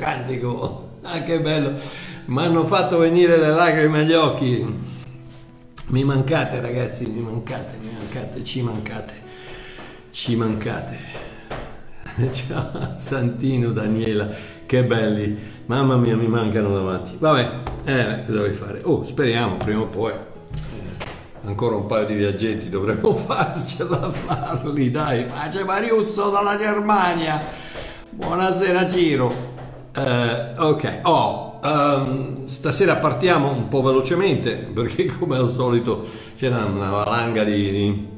cantico. Ah, che bello! Mi hanno fatto venire le lacrime agli occhi. Mi mancate, ragazzi, mi mancate, mi mancate, ci mancate, ci mancate. Ciao, Santino, Daniela, che belli. Mamma mia, mi mancano davanti. Vabbè, eh, cosa vuoi fare? Oh, speriamo prima o poi ancora un paio di viaggetti dovremmo farcela a farli, dai. Pace Mariuzzo dalla Germania. Buonasera Ciro. Uh, ok, oh, um, stasera partiamo un po' velocemente perché come al solito c'è una, una valanga di... di...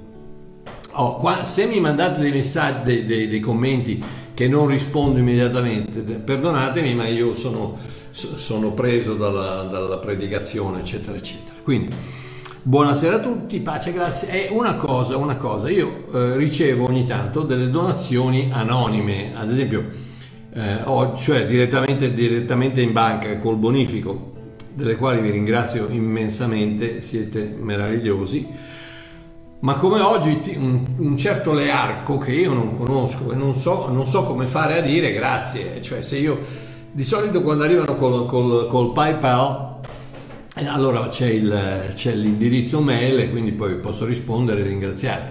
Oh, qua, se mi mandate dei messaggi, dei, dei, dei, commenti che non rispondo immediatamente, perdonatemi ma io sono, sono preso dalla, dalla predicazione eccetera eccetera. Quindi Buonasera a tutti, pace, grazie. E una cosa, una cosa, io eh, ricevo ogni tanto delle donazioni anonime, ad esempio, eh, ho, cioè direttamente, direttamente in banca col bonifico, delle quali vi ringrazio immensamente, siete meravigliosi. Ma come oggi un, un certo Learco che io non conosco e non so, non so, come fare a dire grazie, cioè se io di solito quando arrivano col, col, col PayPal e allora c'è, il, c'è l'indirizzo mail quindi poi posso rispondere e ringraziare.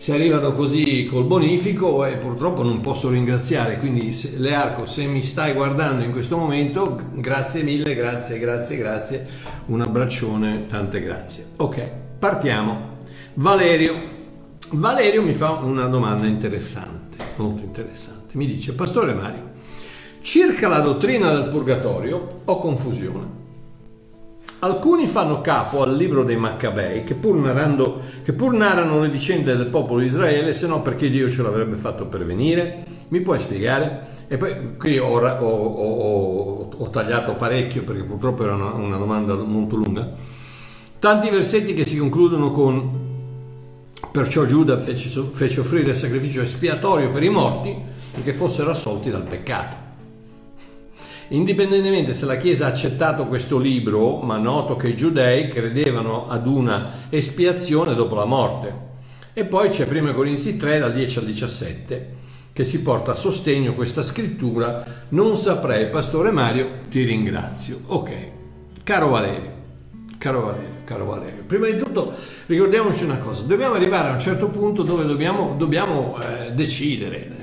Se arrivano così col bonifico e eh, purtroppo non posso ringraziare, quindi se, Learco se mi stai guardando in questo momento, grazie mille, grazie, grazie, grazie, un abbraccione, tante grazie. Ok, partiamo. Valerio. Valerio mi fa una domanda interessante, molto interessante. Mi dice, Pastore Mario, circa la dottrina del purgatorio ho confusione. Alcuni fanno capo al libro dei Maccabei, che pur, narrando, che pur narrano le vicende del popolo di Israele, se no perché Dio ce l'avrebbe fatto pervenire? Mi puoi spiegare? E poi qui ho, ho, ho, ho tagliato parecchio perché purtroppo era una, una, domanda molto lunga. Tanti versetti che si concludono con perciò Giuda fece, fece offrire il sacrificio espiatorio per i morti perché fossero assolti dal peccato. Indipendentemente se la Chiesa ha accettato questo libro, ma noto che i giudei credevano ad una espiazione dopo la morte. E poi c'è 1 Corinzi 3 dal 10 al 17 che si porta a sostegno questa scrittura. Non saprei, Pastore Mario, ti ringrazio. Ok, caro Valerio, caro Valerio, caro Valerio, prima di tutto ricordiamoci una cosa, dobbiamo arrivare a un certo punto dove dobbiamo, dobbiamo eh, decidere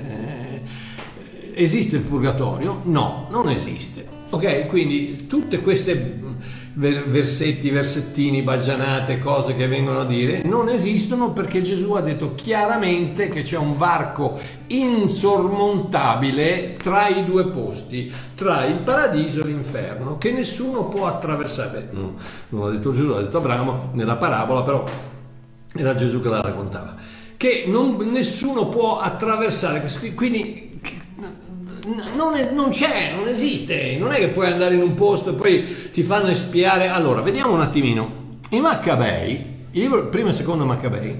esiste il purgatorio? No, non esiste. Ok? Quindi tutte queste versetti, versettini, baggianate, cose che vengono a dire, non esistono perché Gesù ha detto chiaramente che c'è un varco insormontabile tra i due posti, tra il paradiso e l'inferno, che nessuno può attraversare. No, non l'ha detto Gesù, l'ha detto Abramo nella parabola, però era Gesù che la raccontava. Che non, nessuno può attraversare, quindi non, è, non, c'è, non esiste, non è che puoi andare in un posto e poi ti fanno espiare. Allora, vediamo un attimino. I Maccabei, il libro primo e secondo Maccabei,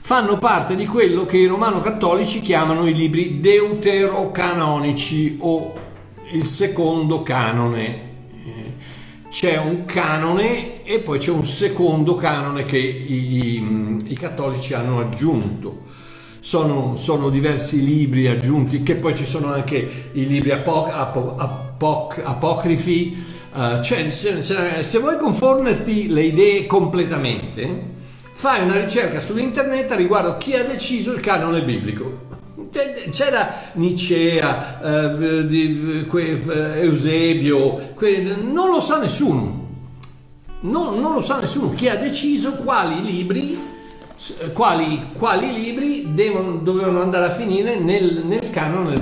fanno parte di quello che i romano-cattolici chiamano i libri deuterocanonici o il secondo canone. Eh, c'è un canone e poi c'è un secondo canone che i, i, i cattolici hanno aggiunto sono, sono, diversi libri aggiunti, che poi ci sono anche i libri apoc- apoc- apoc- apocrifi, uh, cioè se, se, se, vuoi confonderti le idee completamente, fai una ricerca su internet riguardo chi ha deciso il canone biblico. C'era Nicea, uh, Eusebio, non lo sa nessuno. Non, non lo sa nessuno chi ha deciso quali libri quali, quali libri devono, dovevano andare a finire nel, nel canone,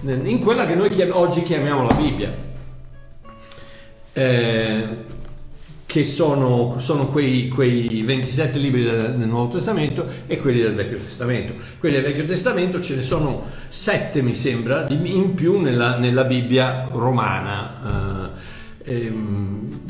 nel, in quella che noi chiam, oggi chiamiamo la Bibbia, eh, che sono, sono quei, quei, 27 libri del, del, Nuovo Testamento e quelli del Vecchio Testamento. Quelli del Vecchio Testamento ce ne sono sette, mi sembra, in più nella, nella Bibbia romana. Eh, ehm,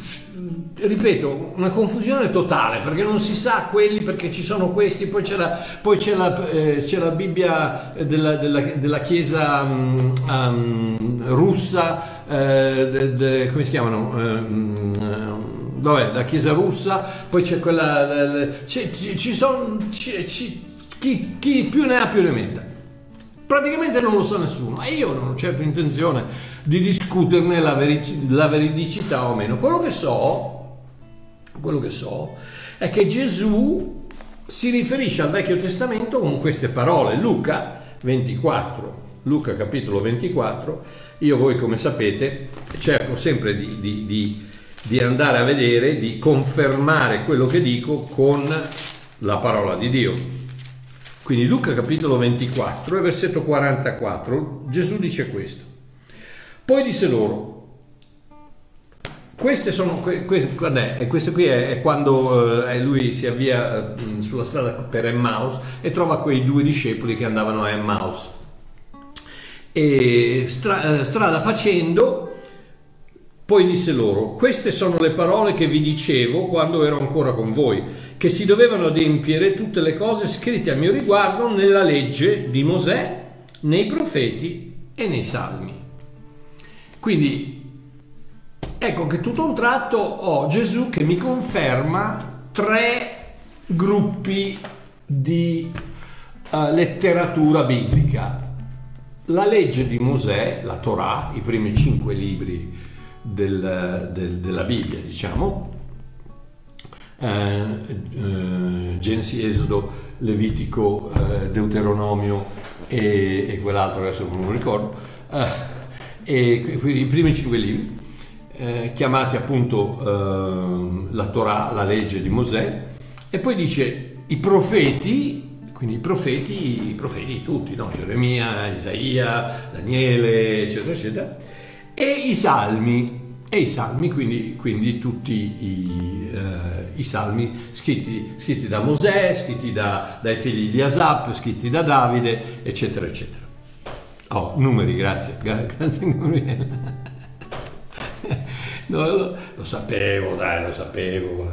ripeto, una confusione totale perché non si sa quelli perché ci sono questi, poi c'è la, poi c'è la, eh, c'è la Bibbia della, della, della Chiesa um, um, russa, eh, de, de, come si chiamano? Um, vabbè, la Chiesa russa, poi c'è quella, c'è, ci, ci sono... Chi, chi più ne ha più ne metta. Praticamente non lo sa nessuno e io non ho certo intenzione di discuterne la, veric- la veridicità o meno. Quello che so, quello che so è che Gesù si riferisce al Vecchio Testamento con queste parole. Luca 24, Luca capitolo 24, io voi come sapete cerco sempre di, di, di, di andare a vedere, di confermare quello che dico con la parola di Dio. Quindi Luca capitolo 24 e versetto 44, Gesù dice questo. Poi disse loro, queste sono, que, questo qui è, quando eh, lui si avvia eh, sulla strada per Emmaus e trova quei due discepoli che andavano a Emmaus. E stra, eh, strada facendo, poi disse loro, queste sono le parole che vi dicevo quando ero ancora con voi, che si dovevano adempiere tutte le cose scritte a mio riguardo nella legge di Mosè, nei profeti e nei salmi. Quindi ecco che tutto un tratto ho Gesù che mi conferma tre gruppi di uh, letteratura biblica. La legge di Mosè, la Torah, i primi cinque libri del, del, della Bibbia, diciamo, eh, eh, Genesi, Esodo, Levitico, eh, Deuteronomio e, e, quell'altro, adesso non lo ricordo, eh, e quindi i primi cinque libri, eh, chiamati appunto eh, la Torah, la legge di Mosè, e poi dice i profeti, quindi i profeti, i profeti tutti, no? Geremia, Isaia, Daniele, eccetera, eccetera, e i salmi, e i salmi, quindi, quindi tutti i, eh, i salmi scritti, scritti, da Mosè, scritti da, dai figli di Asap, scritti da Davide, eccetera, eccetera. Oh, numeri, grazie, grazie Gabriele. No, lo, lo, sapevo, dai, lo sapevo.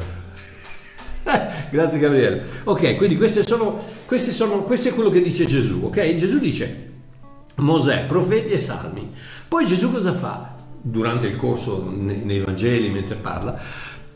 grazie Gabriele. Ok, quindi queste sono, queste sono, questo è quello che dice Gesù, ok? Gesù dice Mosè, profeti e salmi. Poi Gesù cosa fa? Durante il corso nei, Vangeli, mentre parla,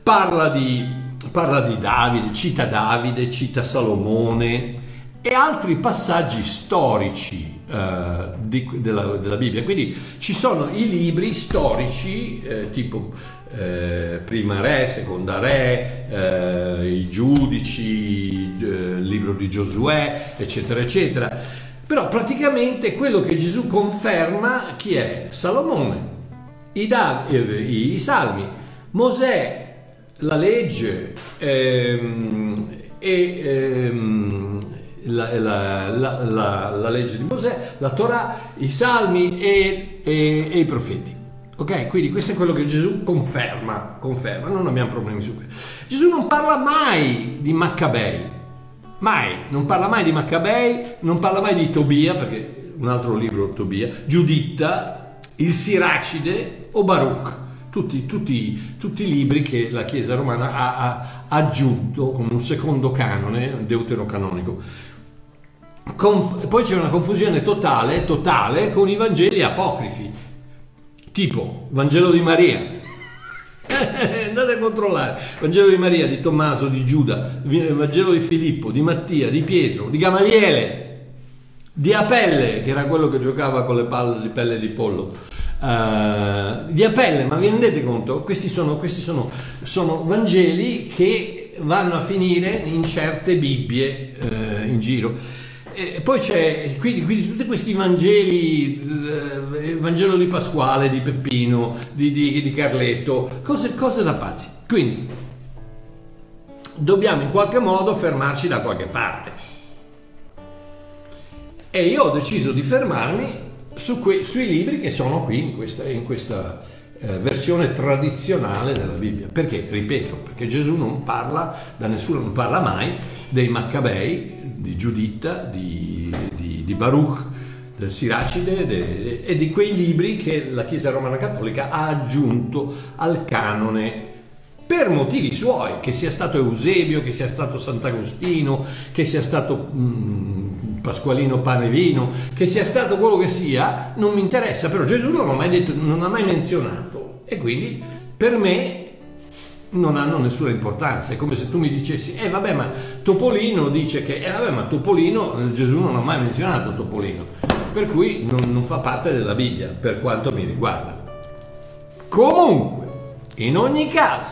parla di, parla di Davide, cita Davide, cita Salomone e altri passaggi storici eh, di, della, della, Bibbia. Quindi ci sono i libri storici, eh, tipo eh, prima re, seconda re, eh, i giudici, eh, il libro di Giosuè, eccetera, eccetera però praticamente quello che Gesù conferma chi è? Salomone, i, Dav- eh, i Salmi, Mosè, la legge ehm, e ehm, la, la, la, la, legge di Mosè, la Torah, i Salmi e, e, e, i profeti. Ok, quindi questo è quello che Gesù conferma, conferma, non abbiamo problemi su questo. Gesù non parla mai di Maccabei, Mai, non parla mai di Maccabei, non parla mai di Tobia, perché un altro libro Tobia, Giuditta, il Siracide o Baruch. Tutti, tutti, tutti i libri che la Chiesa romana ha, ha aggiunto come un secondo canone deuterocanonico. Conf- poi c'è una confusione totale, totale con i Vangeli apocrifi, tipo Vangelo di Maria, Andate a controllare. Vangelo di Maria, di Tommaso, di Giuda, Vangelo di Filippo, di Mattia, di Pietro, di Gamaliele, di Apelle, che era quello che giocava con le palle di pelle di pollo. Uh, di Apelle, ma vi rendete conto? Questi sono, questi sono, sono Vangeli che vanno a finire in certe Bibbie uh, in giro. E poi c'è quindi, quindi, tutti questi Vangeli, eh, il Vangelo di Pasquale, di Peppino, di, di, di Carletto, cose, cose da pazzi. Quindi dobbiamo in qualche modo fermarci da qualche parte. E io ho deciso di fermarmi su que- sui libri che sono qui in questa, in questa eh, versione tradizionale della Bibbia. Perché? Ripeto, perché Gesù non parla da nessuno, non parla mai dei Maccabei, di Giuditta, di, di, di Baruch, del Siracide de, e di quei libri che la Chiesa Romana Cattolica ha aggiunto al canone per motivi suoi, che sia stato Eusebio, che sia stato Sant'Agostino, che sia stato mm, Pasqualino Panevino, che sia stato quello che sia, non mi interessa, però Gesù non mai detto, non ha mai menzionato e quindi per me non hanno nessuna importanza. È come se tu mi dicessi, eh vabbè, ma Topolino dice che, eh vabbè, ma Topolino, Gesù non ha mai menzionato Topolino, per cui non, non fa parte della Bibbia, per quanto mi riguarda. Comunque, in ogni caso,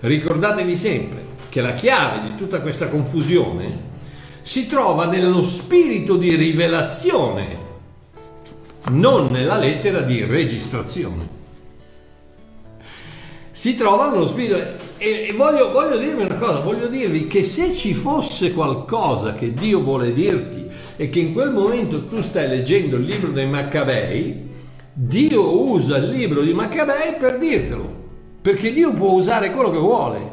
ricordatevi sempre che la chiave di tutta questa confusione si trova nello spirito di rivelazione, non nella lettera di registrazione si trova nello spirito. E, e voglio, voglio, dirvi una cosa, voglio dirvi che se ci fosse qualcosa che Dio vuole dirti e che in quel momento tu stai leggendo il libro dei Maccabei, Dio usa il libro di Maccabei per dirtelo, perché Dio può usare quello che vuole.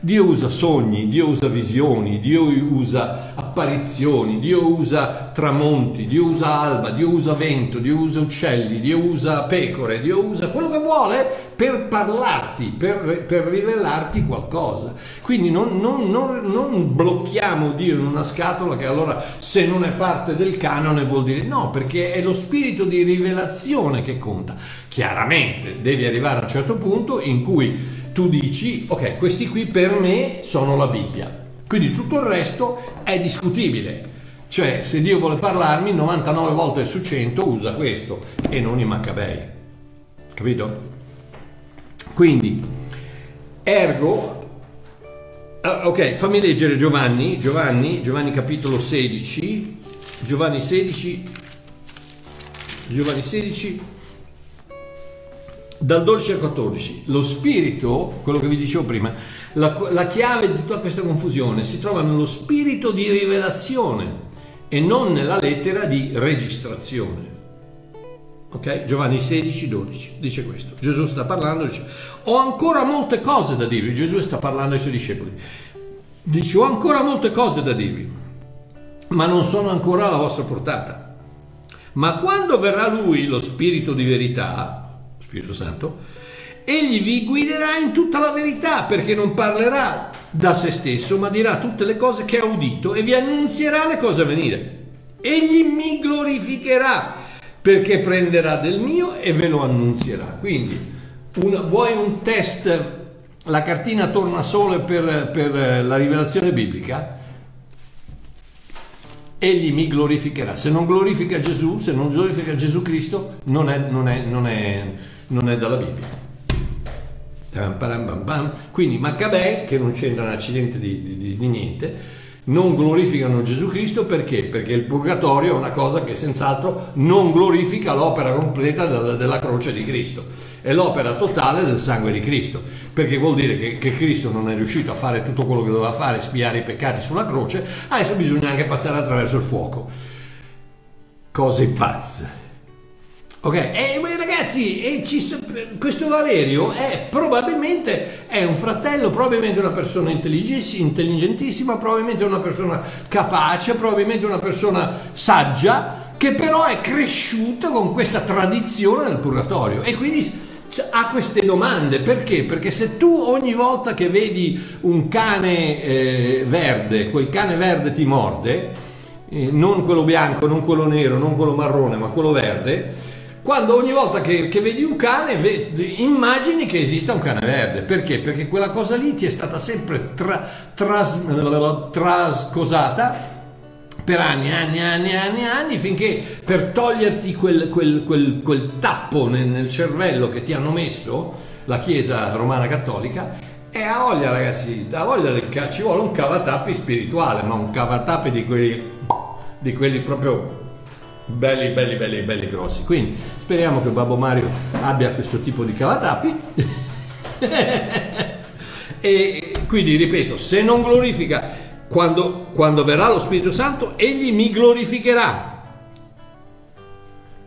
Dio usa sogni, Dio usa visioni, Dio usa apparizioni, Dio usa tramonti, Dio usa alba, Dio usa vento, Dio usa uccelli, Dio usa pecore, Dio usa quello che vuole per parlarti, per, per rivelarti qualcosa. Quindi non, non, non, non, blocchiamo Dio in una scatola che allora se non è parte del canone vuol dire no, perché è lo spirito di rivelazione che conta. Chiaramente devi arrivare a un certo punto in cui tu dici, ok, questi qui per me sono la Bibbia. Quindi tutto il resto è discutibile. Cioè, se Dio vuole parlarmi, 99 volte su 100 usa questo e non i Maccabei. Capito? Quindi, ergo, ah, ok, fammi leggere Giovanni, Giovanni, Giovanni capitolo 16, Giovanni 16, Giovanni 16, dal 12 al 14, lo spirito, quello che vi dicevo prima, la, la, chiave di tutta questa confusione si trova nello spirito di rivelazione e non nella lettera di registrazione. Ok? Giovanni 16, 12 dice questo. Gesù sta parlando, dice, ho ancora molte cose da dirvi. Gesù sta parlando ai suoi discepoli. Dice, ho ancora molte cose da dirvi, ma non sono ancora alla vostra portata. Ma quando verrà lui, lo spirito di verità, Spirito Santo, egli vi guiderà in tutta la verità perché non parlerà da se stesso, ma dirà tutte le cose che ha udito e vi annunzierà le cose a venire. Egli mi glorificherà perché prenderà del mio e ve lo annunzierà. Quindi, una, vuoi un test? La cartina torna solo per, per la rivelazione biblica? egli mi glorificherà. Se non glorifica Gesù, se non glorifica Gesù Cristo, non è, non è, non è, non è dalla Bibbia. Quindi Maccabei, che non c'entra un accidente di, di, di, niente, non glorificano Gesù Cristo perché? Perché il purgatorio è una cosa che senz'altro non glorifica l'opera completa della, della croce di Cristo, è l'opera totale del sangue di Cristo, perché vuol dire che, che, Cristo non è riuscito a fare tutto quello che doveva fare, spiare i peccati sulla croce, adesso bisogna anche passare attraverso il fuoco. Cose pazze. Ok, e ragazzi, e ci, questo Valerio è probabilmente è un fratello, probabilmente una persona intelligentissima, probabilmente una persona capace, probabilmente una persona saggia, che però è cresciuta con questa tradizione del purgatorio. E quindi ha queste domande. Perché? Perché se tu ogni volta che vedi un cane eh, verde, quel cane verde ti morde, eh, non quello bianco, non quello nero, non quello marrone, ma quello verde, quando ogni volta che, che vedi un cane vedi, immagini che esista un cane verde. Perché? Perché quella cosa lì ti è stata sempre tra, tras, trascosata per anni, anni, anni, anni, anni, finché per toglierti quel, quel, quel, quel tappo nel, nel, cervello che ti hanno messo la Chiesa romana cattolica, e a voglia ragazzi, a voglia del, ci vuole un cavatappi spirituale, ma un cavatappi di quelli, di quelli proprio belli, belli, belli, belli grossi. Quindi speriamo che Babbo Mario abbia questo tipo di cavatappi. e quindi ripeto, se non glorifica, quando, quando verrà lo Spirito Santo, egli mi glorificherà.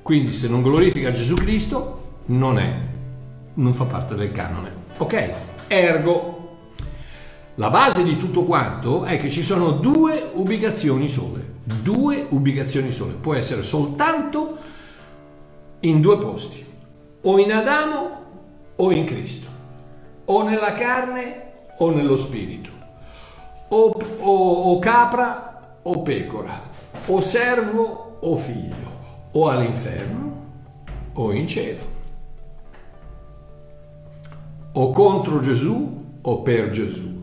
Quindi se non glorifica Gesù Cristo, non è, non fa parte del canone. Ok? Ergo, la base di tutto quanto è che ci sono due ubicazioni sole due ubicazioni sole, può essere soltanto in due posti, o in Adamo o in Cristo, o nella carne o nello spirito, o, o, o capra o pecora, o servo o figlio, o all'inferno o in cielo, o contro Gesù o per Gesù.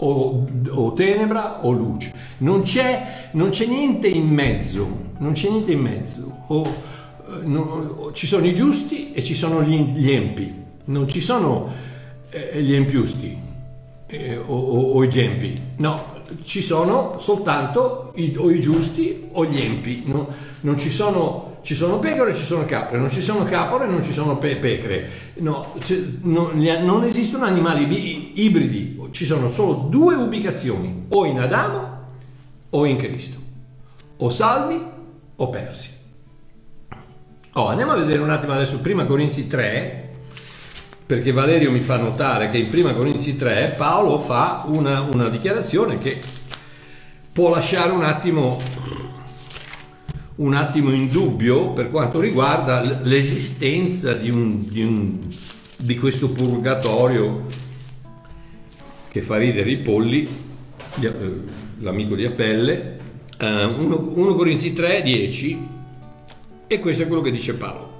O, o tenebra o luce. Non c'è, non c'è, niente in mezzo, non c'è niente in mezzo. O, eh, no, ci sono i giusti e ci sono gli, gli empi, non ci sono eh, gli empiusti eh, o, o, o, i gempi, no, ci sono soltanto i, o i giusti o gli empi, no, non ci sono ci sono pecore e ci sono capre, non ci sono capore e non ci sono pe- pecore, no, no, non esistono animali ibridi, ci sono solo due ubicazioni, o in Adamo o in Cristo, o salvi o persi. Oh, andiamo a vedere un attimo adesso prima Corinzi 3, perché Valerio mi fa notare che in prima Corinzi 3 Paolo fa una, una dichiarazione che può lasciare un attimo un attimo in dubbio per quanto riguarda l'esistenza di, un, di, un, di questo purgatorio che fa ridere i polli, eh, l'amico di Apelle, 1 uh, Corinzi 3, 10, e questo è quello che dice Paolo.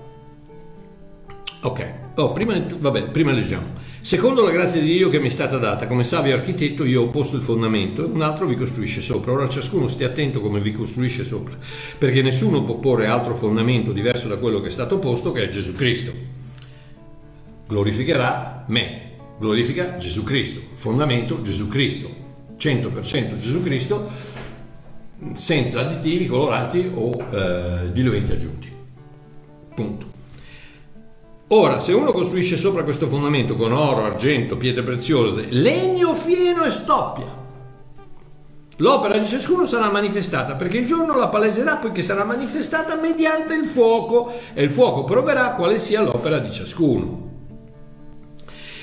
Ok, oh, prima, vabbè, prima leggiamo. Secondo la grazia di Dio che mi è stata data, come savio architetto io ho posto il fondamento e un altro vi costruisce sopra. Ora ciascuno stia attento come vi costruisce sopra, perché nessuno può porre altro fondamento diverso da quello che è stato posto, che è Gesù Cristo. Glorificherà me, glorifica Gesù Cristo, fondamento Gesù Cristo, 100% Gesù Cristo, senza additivi, coloranti o eh, diluenti aggiunti. Punto. Ora, se uno costruisce sopra questo fondamento con oro, argento, pietre preziose, legno, fieno e stoppia, l'opera di ciascuno sarà manifestata, perché il giorno la paleserà poiché sarà manifestata mediante il fuoco e il fuoco proverà quale sia l'opera di ciascuno.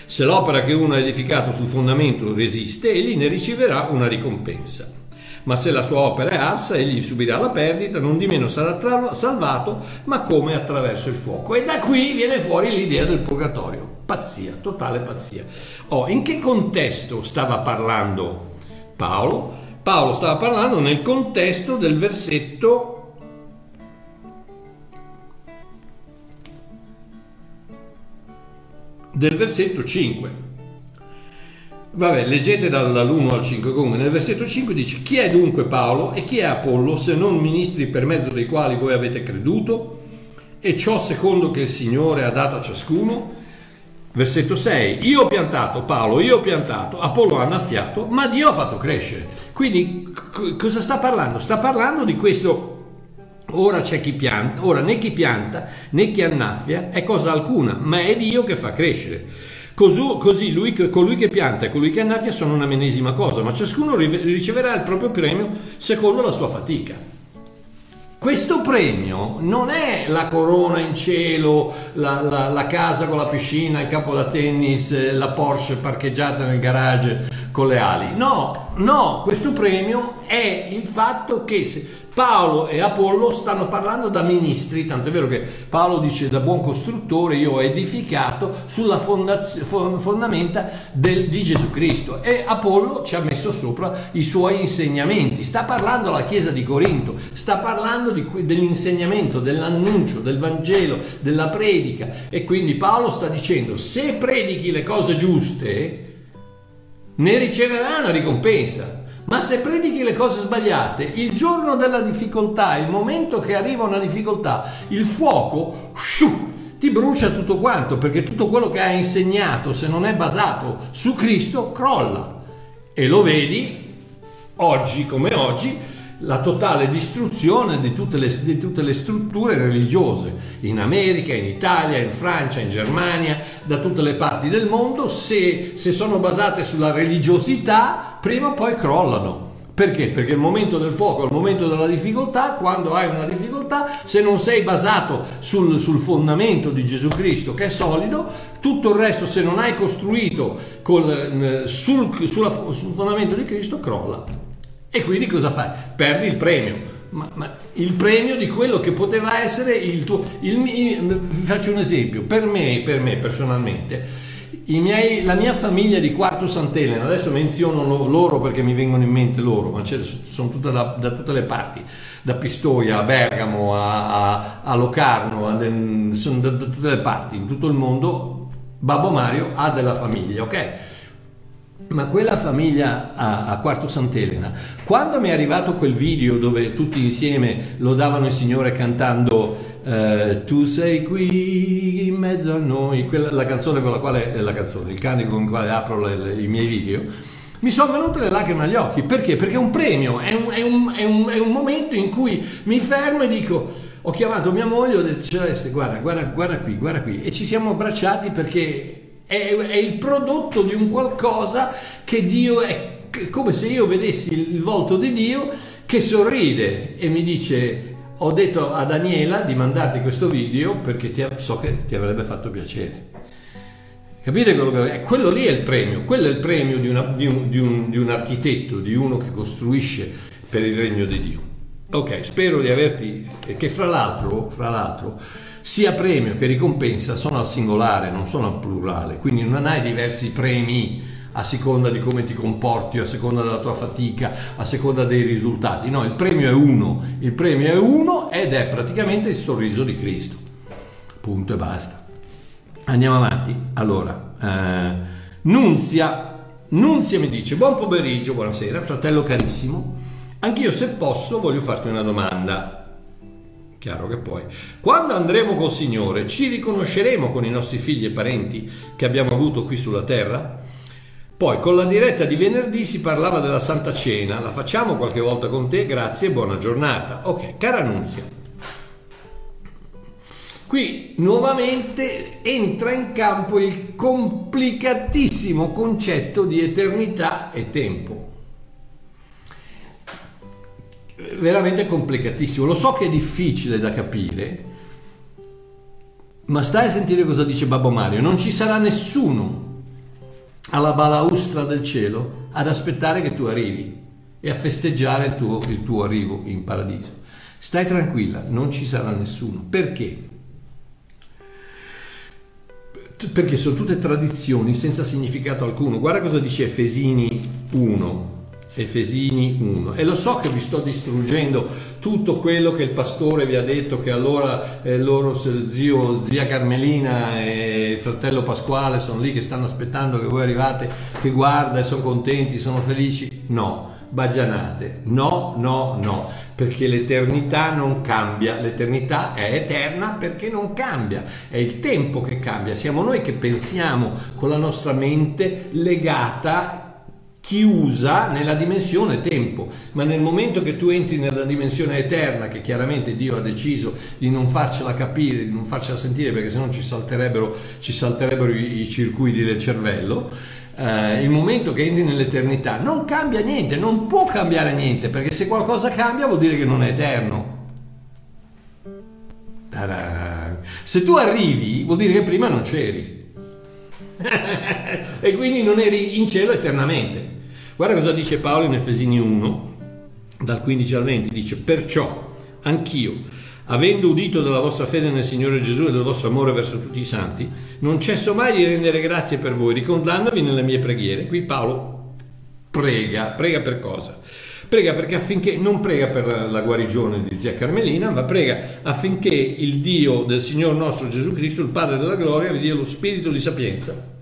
Se l'opera che uno ha edificato sul fondamento resiste, egli ne riceverà una ricompensa ma se la sua opera è arsa egli subirà la perdita, non di meno sarà tra- salvato, ma come attraverso il fuoco. E da qui viene fuori l'idea del purgatorio. Pazzia, totale pazzia. Oh, in che contesto stava parlando Paolo? Paolo stava parlando nel contesto del versetto del versetto 5 Vabbè, leggete dall'1 al 5 comunque. Nel versetto 5 dice: Chi è dunque Paolo e chi è Apollo, se non ministri per mezzo dei quali voi avete creduto? E ciò secondo che il Signore ha dato a ciascuno? Versetto 6: Io ho piantato, Paolo, io ho piantato, Apollo ha annaffiato, ma Dio ha fatto crescere. Quindi c- cosa sta parlando? Sta parlando di questo. Ora c'è chi pianta, ora né chi pianta né chi annaffia è cosa alcuna, ma è Dio che fa crescere. Così lui, colui che pianta e colui che annaffia sono una medesima cosa, ma ciascuno riceverà il proprio premio secondo la sua fatica. Questo premio non è la corona in cielo, la, la, la, casa con la piscina, il campo da tennis, la Porsche parcheggiata nel garage con le ali. No, no, questo premio è il fatto che se, Paolo e Apollo stanno parlando da ministri, tanto è vero che Paolo dice da buon costruttore io ho edificato sulla fondaz- fondamenta del, di Gesù Cristo. E Apollo ci ha messo sopra i suoi insegnamenti, sta parlando alla Chiesa di Corinto, sta parlando di, dell'insegnamento, dell'annuncio, del Vangelo, della predica. E quindi Paolo sta dicendo se predichi le cose giuste ne riceverai una ricompensa. Ma se predichi le cose sbagliate, il giorno della difficoltà, il momento che arriva una difficoltà, il fuoco sciù, ti brucia tutto quanto, perché tutto quello che hai insegnato, se non è basato su Cristo, crolla. E lo vedi oggi come oggi, la totale distruzione di tutte, le, di tutte, le, strutture religiose in America, in Italia, in Francia, in Germania, da tutte le parti del mondo, se, se sono basate sulla religiosità, prima o poi crollano. Perché? Perché il momento del fuoco il momento della difficoltà, quando hai una difficoltà, se non sei basato sul, sul, fondamento di Gesù Cristo che è solido, tutto il resto se non hai costruito col, sul, sulla, sul fondamento di Cristo crolla. E quindi cosa fai? Perdi il premio. Ma, ma, il premio di quello che poteva essere il tuo. Il, il, faccio un esempio. Per me, per me personalmente, miei, la mia famiglia di Quarto Sant'Elena, adesso menziono loro perché mi vengono in mente loro, ma sono tutte da, da, tutte le parti, da Pistoia a Bergamo a, a, a Locarno, a, sono da, da tutte le parti, in tutto il mondo. Babbo Mario ha della famiglia, ok? Ma quella famiglia a, a, Quarto Sant'Elena, quando mi è arrivato quel video dove tutti insieme lodavano il Signore cantando eh, Tu sei qui in mezzo a noi, quella, la canzone con la quale, la canzone, il canico con il quale apro le, le, i miei video, mi sono venute le lacrime agli occhi. Perché? Perché è un premio, è un, è, un, è, un, è un, momento in cui mi fermo e dico, ho chiamato mia moglie, ho detto Celeste, guarda, guarda, guarda qui, guarda qui. E ci siamo abbracciati perché è, è il prodotto di un qualcosa che Dio è come se io vedessi il volto di Dio che sorride e mi dice ho detto a Daniela di mandarti questo video perché ti, so che ti avrebbe fatto piacere. Capite quello che è? Quello lì è il premio, quello è il premio di, una, di, un, di, un, di un architetto, di uno che costruisce per il regno di Dio. Ok, spero di averti, che fra l'altro, fra l'altro sia premio che ricompensa sono al singolare, non sono al plurale, quindi non hai diversi premi a seconda di come ti comporti, a seconda della tua fatica, a seconda dei risultati. No, il premio è uno, il premio è uno ed è praticamente il sorriso di Cristo. Punto e basta. Andiamo avanti. Allora, eh, Nunzia, Nunzia mi dice, buon pomeriggio, buonasera, fratello carissimo. Anch'io se posso voglio farti una domanda. Chiaro che poi, quando andremo col Signore, ci riconosceremo con i nostri figli e parenti che abbiamo avuto qui sulla terra? Poi con la diretta di venerdì si parlava della Santa Cena, la facciamo qualche volta con te, grazie e buona giornata. Ok, cara Nunzia. Qui nuovamente entra in campo il complicatissimo concetto di eternità e tempo veramente complicatissimo. Lo so che è difficile da capire, ma stai a sentire cosa dice Babbo Mario. Non ci sarà nessuno alla balaustra del cielo ad aspettare che tu arrivi e a festeggiare il tuo, il tuo arrivo in paradiso. Stai tranquilla, non ci sarà nessuno. Perché? Perché sono tutte tradizioni senza significato alcuno. Guarda cosa dice Efesini 1. Efesini 1. E lo so che vi sto distruggendo tutto quello che il pastore vi ha detto, che allora eh, loro, zio, zia Carmelina e fratello Pasquale sono lì che stanno aspettando che voi arrivate, che guarda e sono contenti, sono felici. No, bagianate. No, no, no, perché l'eternità non cambia, l'eternità è eterna perché non cambia, è il tempo che cambia, siamo noi che pensiamo con la nostra mente legata chiusa nella dimensione tempo, ma nel momento che tu entri nella dimensione eterna, che chiaramente Dio ha deciso di non farcela capire, di non farcela sentire, perché sennò ci salterebbero, ci salterebbero i, i circuiti del cervello, eh, il momento che entri nell'eternità non cambia niente, non può cambiare niente, perché se qualcosa cambia vuol dire che non è eterno. Ta-da. Se tu arrivi vuol dire che prima non c'eri. e quindi non eri in cielo eternamente. Guarda cosa dice Paolo in Efesini 1, dal 15 al 20, dice, perciò anch'io, avendo udito della vostra fede nel Signore Gesù e del vostro amore verso tutti i santi, non cesso mai di rendere grazie per voi, ricordandovi nelle mie preghiere. Qui Paolo prega, prega per cosa? Prega perché affinché, non prega per la guarigione di zia Carmelina, ma prega affinché il Dio del Signore nostro Gesù Cristo, il Padre della gloria, vi dia lo spirito di sapienza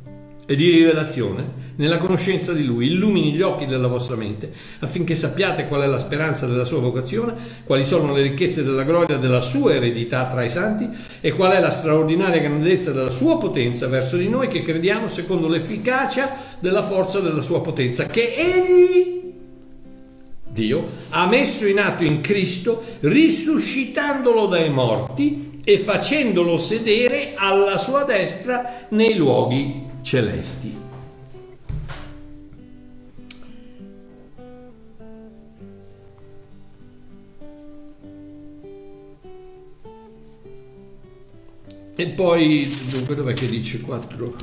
e di rivelazione nella conoscenza di Lui, illumini gli occhi della vostra mente affinché sappiate qual è la speranza della sua vocazione, quali sono le ricchezze della gloria della sua eredità tra i santi e qual è la straordinaria grandezza della sua potenza verso di noi che crediamo secondo l'efficacia della forza della sua potenza che Egli Dio ha messo in atto in Cristo, risuscitandolo dai morti e facendolo sedere alla sua destra nei luoghi celesti. E poi, dunque, dov'è che dice 4?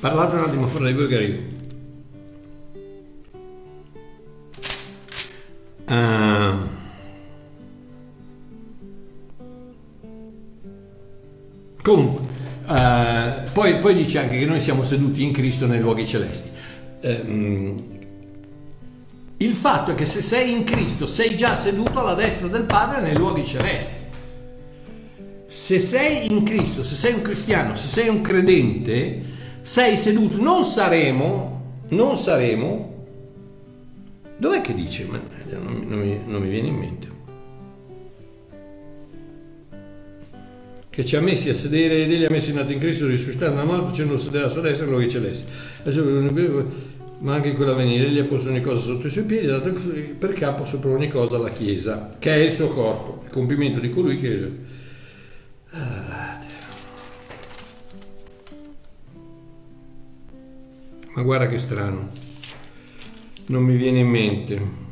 Parlate un attimo voi che arrivo. Uh, comunque, uh, poi, poi, dice anche che noi siamo seduti in Cristo nei luoghi celesti. Uh, il fatto è che se sei in Cristo sei già seduto alla destra del Padre nei luoghi celesti se sei in Cristo, se sei un cristiano, se sei un credente, sei seduto, non saremo, non saremo, dov'è che dice? Non, non, mi, non mi viene in mente. Che ci ha messi a sedere ed egli ha messo in alto in Cristo risuscitato nella morte facendo sedere alla sua destra gloria celeste ma anche quella venire egli ha posto ogni cosa sotto i suoi piedi dato per capo sopra ogni cosa la Chiesa che è il suo corpo il compimento di colui che ah, ma guarda che strano. Non mi viene in mente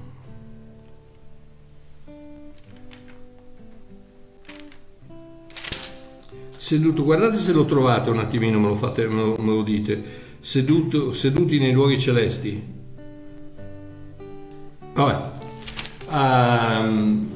seduto, guardate se lo trovate un attimino, me lo, fate, me lo, me lo dite, seduto, seduti nei luoghi celesti. Vabbè. Um,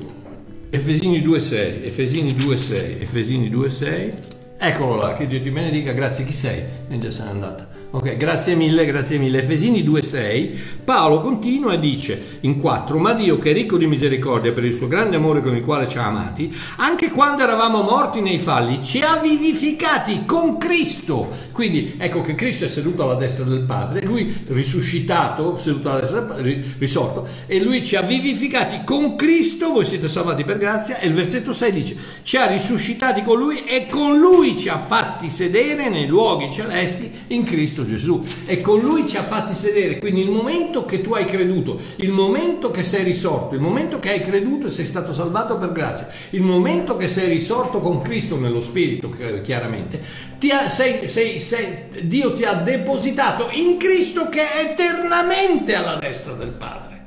Efesini 2.6, Efesini 2.6, Efesini 2.6, eccolo là, che Dio ti benedica, grazie, chi sei? E già se n'è andata. Ok, grazie mille, grazie mille. Efesini 2,6, Paolo continua e dice in 4, ma Dio che è ricco di misericordia per il suo grande amore con il quale ci ha amati, anche quando eravamo morti nei falli, ci ha vivificati con Cristo. Quindi ecco che Cristo è seduto alla destra del Padre, lui risuscitato, seduto alla destra del Padre, risorto, e lui ci ha vivificati con Cristo, voi siete salvati per grazia, e il versetto 6 dice, ci ha risuscitati con lui e con lui ci ha fatti sedere nei luoghi celesti in Cristo Gesù e con lui ci ha fatti sedere. Quindi il momento che tu hai creduto, il momento che sei risorto, il momento che hai creduto e sei stato salvato per grazia, il momento che sei risorto con Cristo nello Spirito, chiaramente, ti ha, sei, sei, sei, Dio ti ha depositato in Cristo che è eternamente alla destra del Padre.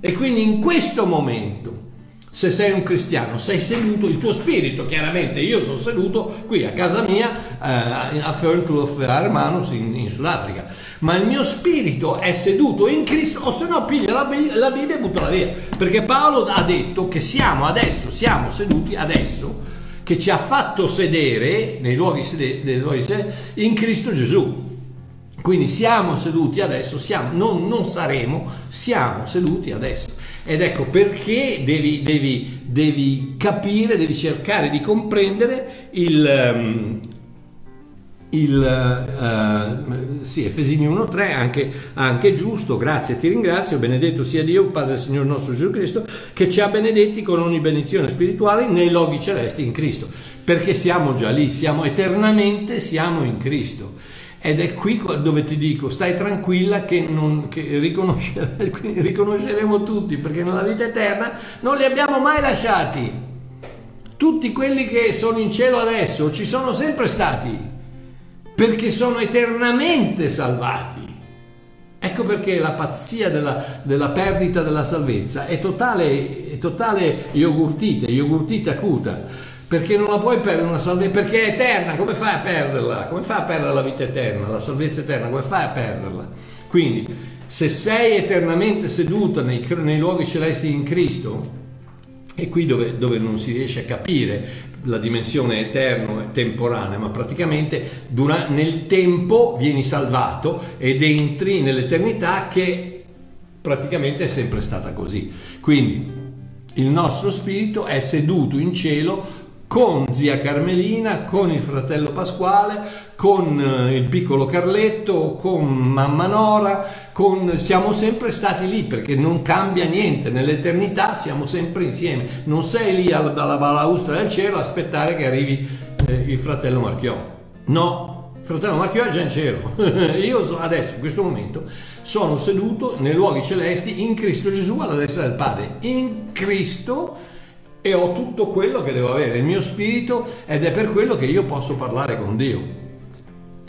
E quindi in questo momento se sei un cristiano, sei seduto, il tuo spirito, chiaramente io sono seduto qui a casa mia eh, a Fernclough Hermanos in, in Sudafrica, ma il mio spirito è seduto in Cristo o se no piglia la, la Bibbia e buttala via, perché Paolo ha detto che siamo adesso, siamo seduti adesso, che ci ha fatto sedere nei luoghi, sede, nei luoghi sede, in Cristo Gesù. Quindi siamo seduti adesso, siamo, non, non saremo, siamo seduti adesso. Ed ecco perché devi, devi, devi capire, devi cercare di comprendere il, ehm, il uh, sì, Efesini 1.3 anche, anche giusto, grazie, ti ringrazio, benedetto sia Dio, Padre del Signore nostro Gesù Cristo, che ci ha benedetti con ogni benedizione spirituale nei luoghi celesti in Cristo, perché siamo già lì, siamo eternamente, siamo in Cristo. Ed è qui dove ti dico, stai tranquilla che, non, che riconoscere, riconosceremo tutti, perché nella vita eterna non li abbiamo mai lasciati. Tutti quelli che sono in cielo adesso ci sono sempre stati, perché sono eternamente salvati. Ecco perché la pazzia della, della perdita della salvezza è totale, è totale yogurtite, yogurtite acuta perché non la puoi perdere una salvezza, perché è eterna, come fai a perderla? Come fai a perdere la vita eterna, la salvezza eterna, come fai a perderla? Quindi, se sei eternamente seduta nei, nei luoghi celesti in Cristo, è qui dove, dove, non si riesce a capire la dimensione eterna e temporanea, ma praticamente dura, nel tempo vieni salvato ed entri nell'eternità che praticamente è sempre stata così. Quindi il nostro spirito è seduto in cielo con zia Carmelina, con il fratello Pasquale, con eh, il piccolo Carletto, con mamma Nora, con... siamo sempre stati lì perché non cambia niente, nell'eternità siamo sempre insieme, non sei lì alla, balaustra del cielo a aspettare che arrivi eh, il fratello Marchiò, no, il fratello Marchiò è già in cielo, io adesso in questo momento sono seduto nei luoghi celesti in Cristo Gesù alla destra del Padre, in Cristo e ho tutto quello che devo avere, il mio spirito, ed è per quello che io posso parlare con Dio.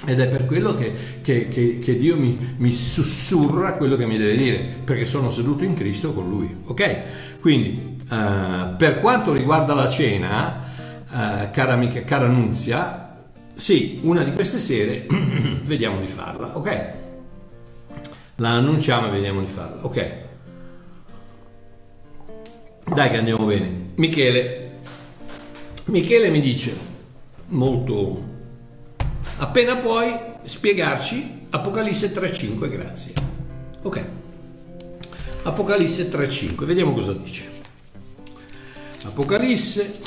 Ed è per quello che, che, che, che Dio mi, mi, sussurra quello che mi deve dire, perché sono seduto in Cristo con Lui. Ok? Quindi, uh, per quanto riguarda la cena, uh, cara, amica, cara Nunzia, sì, una di queste sere vediamo di farla. Ok? La annunciamo e vediamo di farla. Ok? Dai che andiamo bene. Michele. Michele mi dice molto appena puoi spiegarci Apocalisse 3.5, grazie. Ok. Apocalisse 3.5, vediamo cosa dice. Apocalisse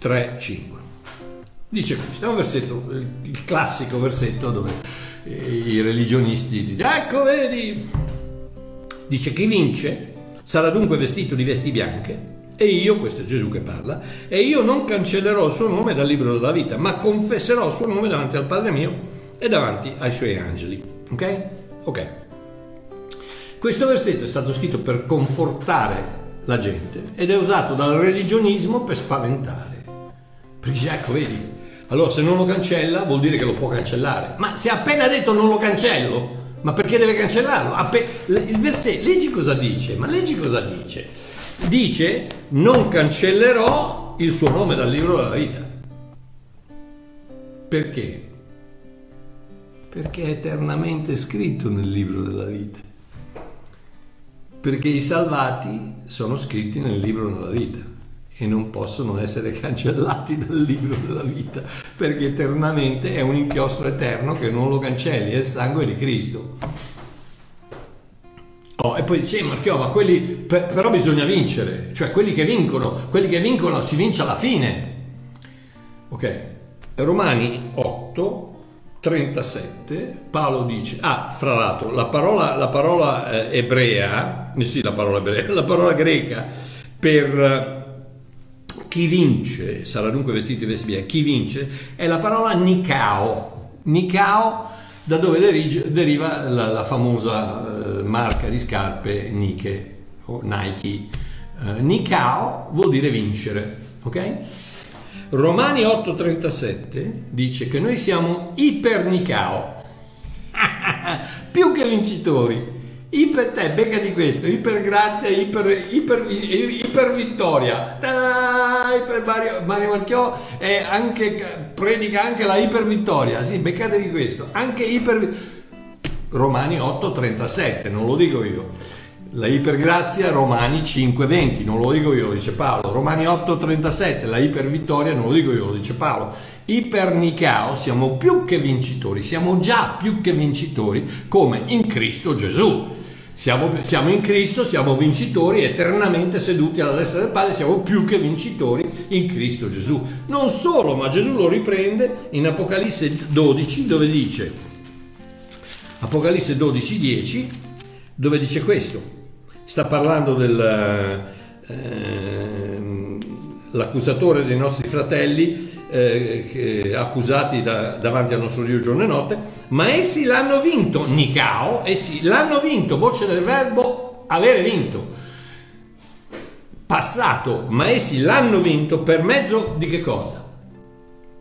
3.5. Dice questo, è un versetto, il classico versetto dove eh, i religionisti dicono, ecco vedi, dice chi vince sarà dunque vestito di vesti bianche e io, questo è Gesù che parla, e io non cancellerò il suo nome dal libro della vita, ma confesserò il suo nome davanti al Padre mio e davanti ai suoi angeli. Ok? Ok. Questo versetto è stato scritto per confortare la gente ed è usato dal religionismo per spaventare. Perché ecco, vedi, allora se non lo cancella vuol dire che lo può cancellare. Ma se ha appena detto non lo cancello, ma perché deve cancellarlo? Il versetto, leggi cosa dice, ma leggi cosa dice dice non cancellerò il suo nome dal libro della vita. Perché? Perché è eternamente scritto nel libro della vita. Perché i salvati sono scritti nel libro della vita e non possono essere cancellati dal libro della vita, perché eternamente è un inchiostro eterno che non lo cancelli, è il sangue di Cristo. Oh, e poi dice, Marchio, ma quelli, per, però bisogna vincere, cioè quelli che vincono, quelli che vincono si vince alla fine. Ok, Romani 8, 37, Paolo dice, ah, fra l'altro, la parola, la parola eh, ebrea, eh sì, la parola ebrea, la parola greca per chi vince, sarà dunque vestito di vestibia, chi vince, è la parola Nikao. Nikao da dove deriva la, la famosa eh, marca di scarpe Nike o Nike. Eh, Nikao vuol dire vincere, ok? Romani 8:37 dice che noi siamo ipernicao, più che vincitori. Iper te, becca di questo, iper grazia, iper, iper, iper vittoria. Iper Mario, Mario Marchiò anche, predica anche la iper vittoria. Sì, beccatevi questo. Anche iper... Romani 8,37, non lo dico io. La ipergrazia Romani 5,20, non lo dico io, lo dice Paolo. Romani 8,37, la ipervittoria non lo dico io, lo dice Paolo. Ipernicao, siamo più che vincitori, siamo già più che vincitori come in Cristo Gesù. Siamo, siamo, in Cristo, siamo vincitori, eternamente seduti alla destra del Padre, siamo più che vincitori in Cristo Gesù. Non solo, ma Gesù lo riprende in Apocalisse 12 dove dice, Apocalisse 12, 10, dove dice questo, sta parlando dell'accusatore eh, dei nostri fratelli eh, accusati da, davanti al nostro Dio giorno e notte, ma essi l'hanno vinto, Nicao, essi l'hanno vinto, voce del verbo avere vinto, passato, ma essi l'hanno vinto per mezzo di che cosa?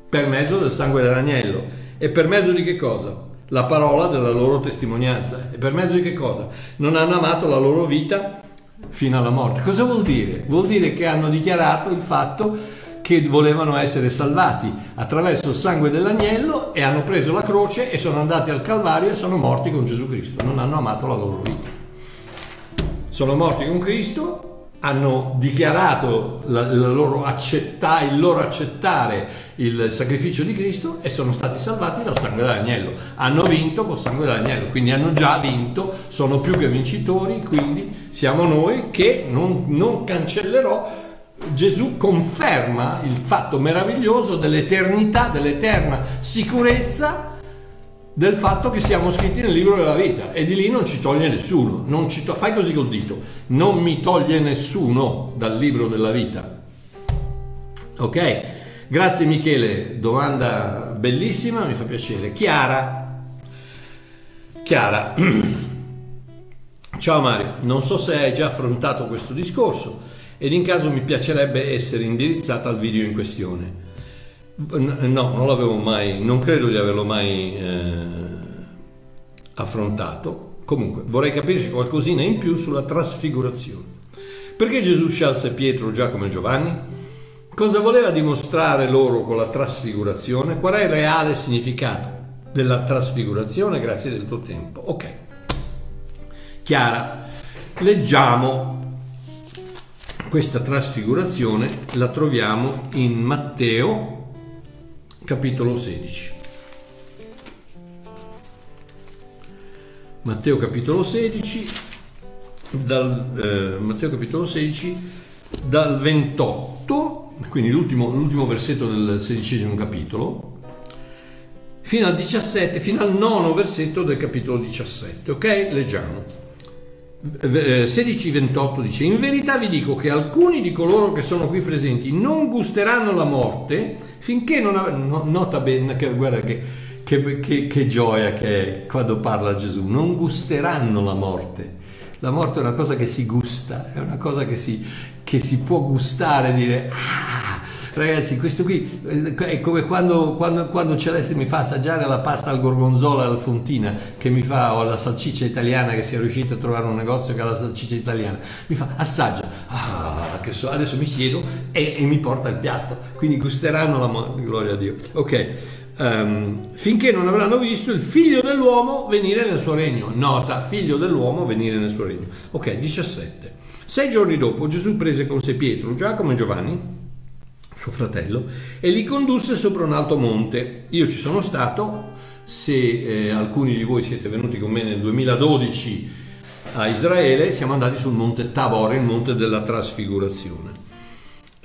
Per mezzo del sangue dell'agnello e per mezzo di che cosa? La parola della loro testimonianza e per mezzo di che cosa? Non hanno amato la loro vita fino alla morte. Cosa vuol dire? Vuol dire che hanno dichiarato il fatto che volevano essere salvati attraverso il sangue dell'agnello e hanno preso la croce e sono andati al Calvario e sono morti con Gesù Cristo, non hanno amato la loro vita. Sono morti con Cristo, hanno dichiarato la, la loro accetta, il loro accettare il sacrificio di Cristo e sono stati salvati dal sangue dell'agnello. Hanno vinto col sangue dell'agnello, quindi hanno già vinto, sono più che vincitori, quindi siamo noi che non, non cancellerò Gesù conferma il fatto meraviglioso dell'eternità, dell'eterna sicurezza del fatto che siamo scritti nel libro della vita e di lì non ci toglie nessuno. Non ci to- fai così col dito, non mi toglie nessuno dal libro della vita. Ok? Grazie Michele, domanda bellissima, mi fa piacere. Chiara. Chiara. Ciao Mario, non so se hai già affrontato questo discorso ed in caso mi piacerebbe essere indirizzata al video in questione. No, non l'avevo mai, non credo di averlo mai eh, affrontato. Comunque, vorrei capirci qualcosina in più sulla trasfigurazione. Perché Gesù scelse Pietro, Giacomo e Giovanni? Cosa voleva dimostrare loro con la trasfigurazione? Qual è il reale significato della trasfigurazione? Grazie del tuo tempo. Ok. Chiara, leggiamo questa trasfigurazione la troviamo in Matteo capitolo 16. Matteo capitolo 16, dal, eh, Matteo capitolo 16, dal 28, quindi l'ultimo, l'ultimo versetto del sedicesimo capitolo, fino al 17, fino al nono versetto del capitolo 17. Ok? Leggiamo. 16-28 dice in verità vi dico che alcuni di coloro che sono qui presenti non gusteranno la morte finché non avranno nota bene che guarda che, che, che, che gioia che è quando parla Gesù non gusteranno la morte la morte è una cosa che si gusta, è una cosa che si, che si può gustare, dire ah, ragazzi, questo qui eh, è come quando, quando, quando, Celeste mi fa assaggiare la pasta al gorgonzola e al fontina, che mi fa, o la salsiccia italiana, che si è riuscito a trovare un negozio che ha la salsiccia italiana, mi fa assaggia, ah, che so, adesso mi siedo e, e mi porta il piatto, quindi gusteranno la morte, gloria a Dio. Ok, um, finché non avranno visto il figlio dell'uomo venire nel suo regno. Nota, figlio dell'uomo venire nel suo regno. Ok, 17. Sei giorni dopo Gesù prese con sé Pietro, Giacomo e Giovanni, suo fratello, e li condusse sopra un alto monte. Io ci sono stato, se eh, alcuni di voi siete venuti con me nel 2012 a Israele, siamo andati sul monte Tabor, il monte della trasfigurazione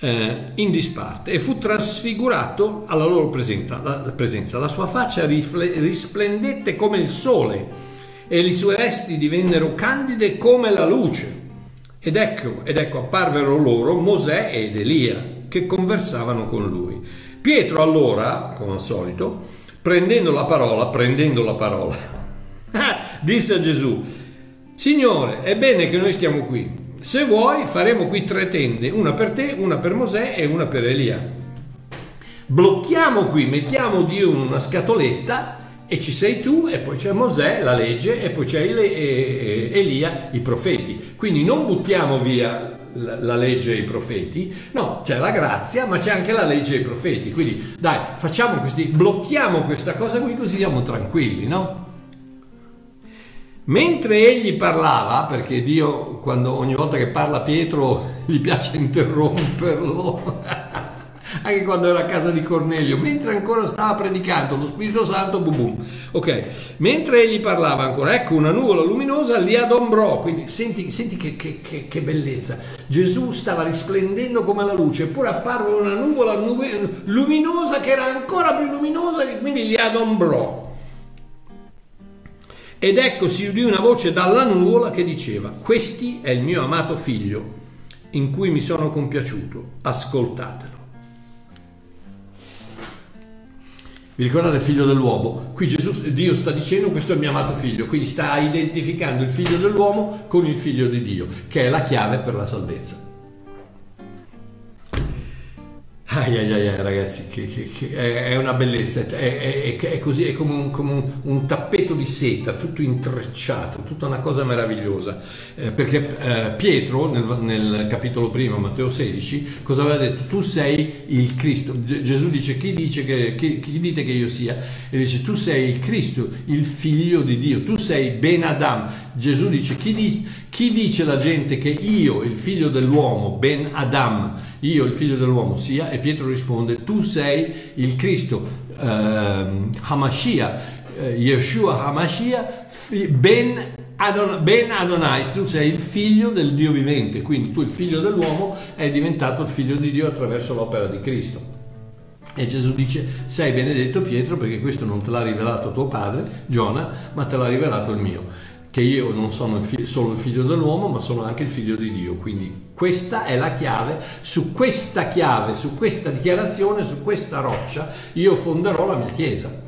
eh, in disparte e fu trasfigurato alla loro presenza. La, presenza. la sua faccia rifle, risplendette come il sole e le sue vesti divennero candide come la luce. Ed ecco, ed ecco apparvero loro Mosè ed Elia che conversavano con lui. Pietro allora, come al solito, prendendo la parola, prendendo la parola, disse a Gesù, Signore, è bene che noi stiamo qui. Se vuoi faremo qui tre tende, una per te, una per Mosè e una per Elia. Blocchiamo qui, mettiamo in una scatoletta e ci sei tu e poi c'è Mosè, la legge, e poi c'è Elia, i profeti. Quindi non buttiamo via la legge e i profeti, no, c'è la grazia, ma c'è anche la legge e i profeti. Quindi dai, facciamo questi, blocchiamo questa cosa qui così siamo tranquilli, no? Mentre egli parlava, perché Dio quando ogni volta che parla Pietro gli piace interromperlo, anche quando era a casa di Cornelio, mentre ancora stava predicando lo Spirito Santo, boom boom. Ok, mentre egli parlava ancora, ecco una nuvola luminosa li adombrò, quindi senti, senti che, che, che, bellezza, Gesù stava risplendendo come la luce, eppure apparve una nuvola luminosa che era ancora più luminosa, quindi li adombrò. Ed ecco si udì una voce dalla nuvola che diceva, questi è il mio amato figlio, in cui mi sono compiaciuto, ascoltatelo. Vi ricordate il figlio dell'uomo? Qui Gesù, Dio sta dicendo questo è il mio amato figlio, quindi sta identificando il figlio dell'uomo con il figlio di Dio, che è la chiave per la salvezza. Ai ai ai, ragazzi, che, che, che è una bellezza, è, è, è così, è come, un, come un, un, tappeto di seta, tutto intrecciato, tutta una cosa meravigliosa. Eh, perché eh, Pietro, nel, nel, capitolo primo, Matteo 16, cosa aveva detto? Tu sei il Cristo. Gesù dice, chi, dice che, chi, chi dite che io sia? E dice, tu sei il Cristo, il figlio di Dio, tu sei Ben Adam. Gesù dice, chi dice, chi dice la gente che io, il figlio dell'uomo, Ben Adam, io il figlio dell'uomo sia? E Pietro risponde, tu sei il Cristo, eh, Hamashiach, eh, Yeshua Hamashiach, Ben, Adon- ben Adonai, tu sei il figlio del Dio vivente, quindi tu il figlio dell'uomo è diventato il figlio di Dio attraverso l'opera di Cristo. E Gesù dice, sei benedetto Pietro perché questo non te l'ha rivelato tuo padre, Giona, ma te l'ha rivelato il mio che io non sono il figlio, solo il figlio dell'uomo, ma sono anche il figlio di Dio. Quindi questa è la chiave, su questa chiave, su questa dichiarazione, su questa roccia, io fonderò la mia chiesa.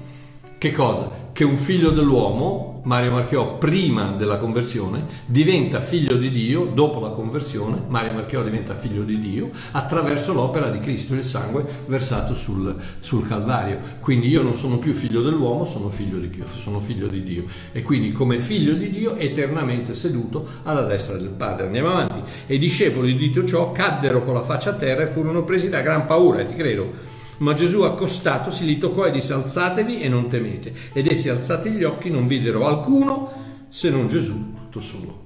Che cosa? che un figlio dell'uomo, Mario Marchiò, prima della conversione, diventa figlio di Dio, dopo la conversione, Mario Marchiò diventa figlio di Dio, attraverso l'opera di Cristo, il sangue versato sul, sul Calvario. Quindi io non sono più figlio dell'uomo, sono figlio, di, sono figlio di Dio. E quindi come figlio di Dio, eternamente seduto alla destra del Padre. Andiamo avanti. E i discepoli, dito ciò, caddero con la faccia a terra e furono presi da gran paura, e ti credo ma Gesù accostatosi li toccò e disse alzatevi e non temete. Ed essi alzati gli occhi non videro alcuno se non Gesù tutto solo.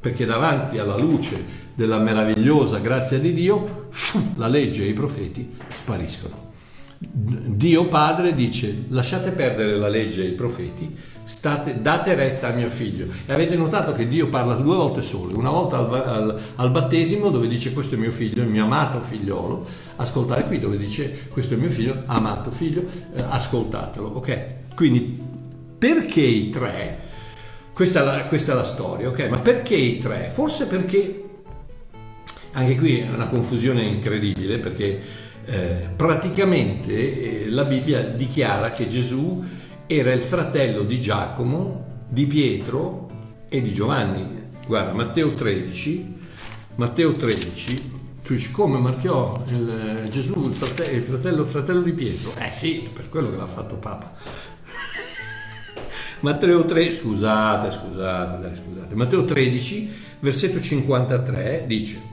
Perché davanti alla luce della meravigliosa grazia di Dio, la legge e i profeti spariscono. Dio Padre dice lasciate perdere la legge e i profeti, state, date retta a mio figlio. E avete notato che Dio parla due volte solo, una volta al, al, al, battesimo dove dice questo è mio figlio, il mio amato figliolo, ascoltate qui dove dice questo è mio figlio, amato figlio, eh, ascoltatelo, ok? Quindi perché i tre? Questa è, la, questa è la storia, ok? Ma perché i tre? Forse perché anche qui è una confusione incredibile perché eh, praticamente eh, la Bibbia dichiara che Gesù era il fratello di Giacomo, di Pietro e di Giovanni. Guarda, Matteo 13, Matteo 13, tu dici come marchiò il, Gesù il fratello, il fratello, fratello di Pietro? Eh sì, per quello che l'ha fatto Papa. Matteo 3, scusate, scusate, scusate. Matteo 13, versetto 53 dice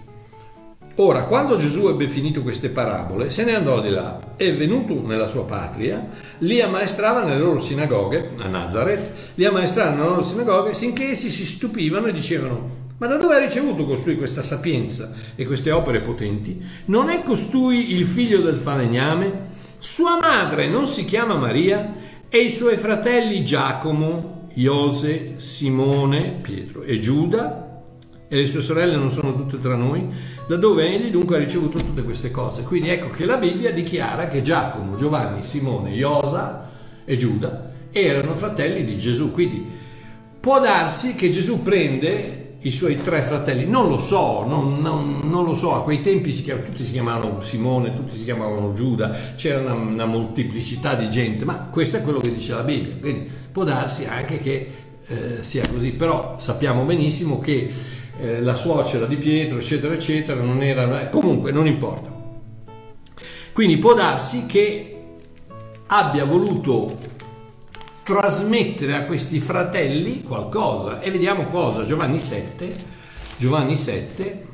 Ora, quando Gesù ebbe finito queste parabole, se ne andò di là e venuto nella sua patria, li ammaestrava nelle loro sinagoghe, a Nazareth, li ammaestrava nelle loro sinagoghe, sinché essi si stupivano e dicevano, ma da dove ha ricevuto costui questa sapienza e queste opere potenti? Non è costui il figlio del falegname? Sua madre non si chiama Maria? E i suoi fratelli Giacomo, Iose, Simone, Pietro e Giuda? E le sue sorelle non sono tutte tra noi? da dove egli dunque ha ricevuto tutte queste cose. Quindi ecco che la Bibbia dichiara che Giacomo, Giovanni, Simone, Iosa e Giuda erano fratelli di Gesù. Quindi può darsi che Gesù prende i suoi tre fratelli, non lo so, non, non, non lo so, a quei tempi si chiam- tutti si chiamavano Simone, tutti si chiamavano Giuda, c'era una, una, molteplicità di gente, ma questo è quello che dice la Bibbia, quindi può darsi anche che eh, sia così, però sappiamo benissimo che eh, la suocera di Pietro, eccetera, eccetera, non era... Comunque, non importa. Quindi può darsi che abbia voluto trasmettere a questi fratelli qualcosa e vediamo cosa Giovanni 7 Giovanni 7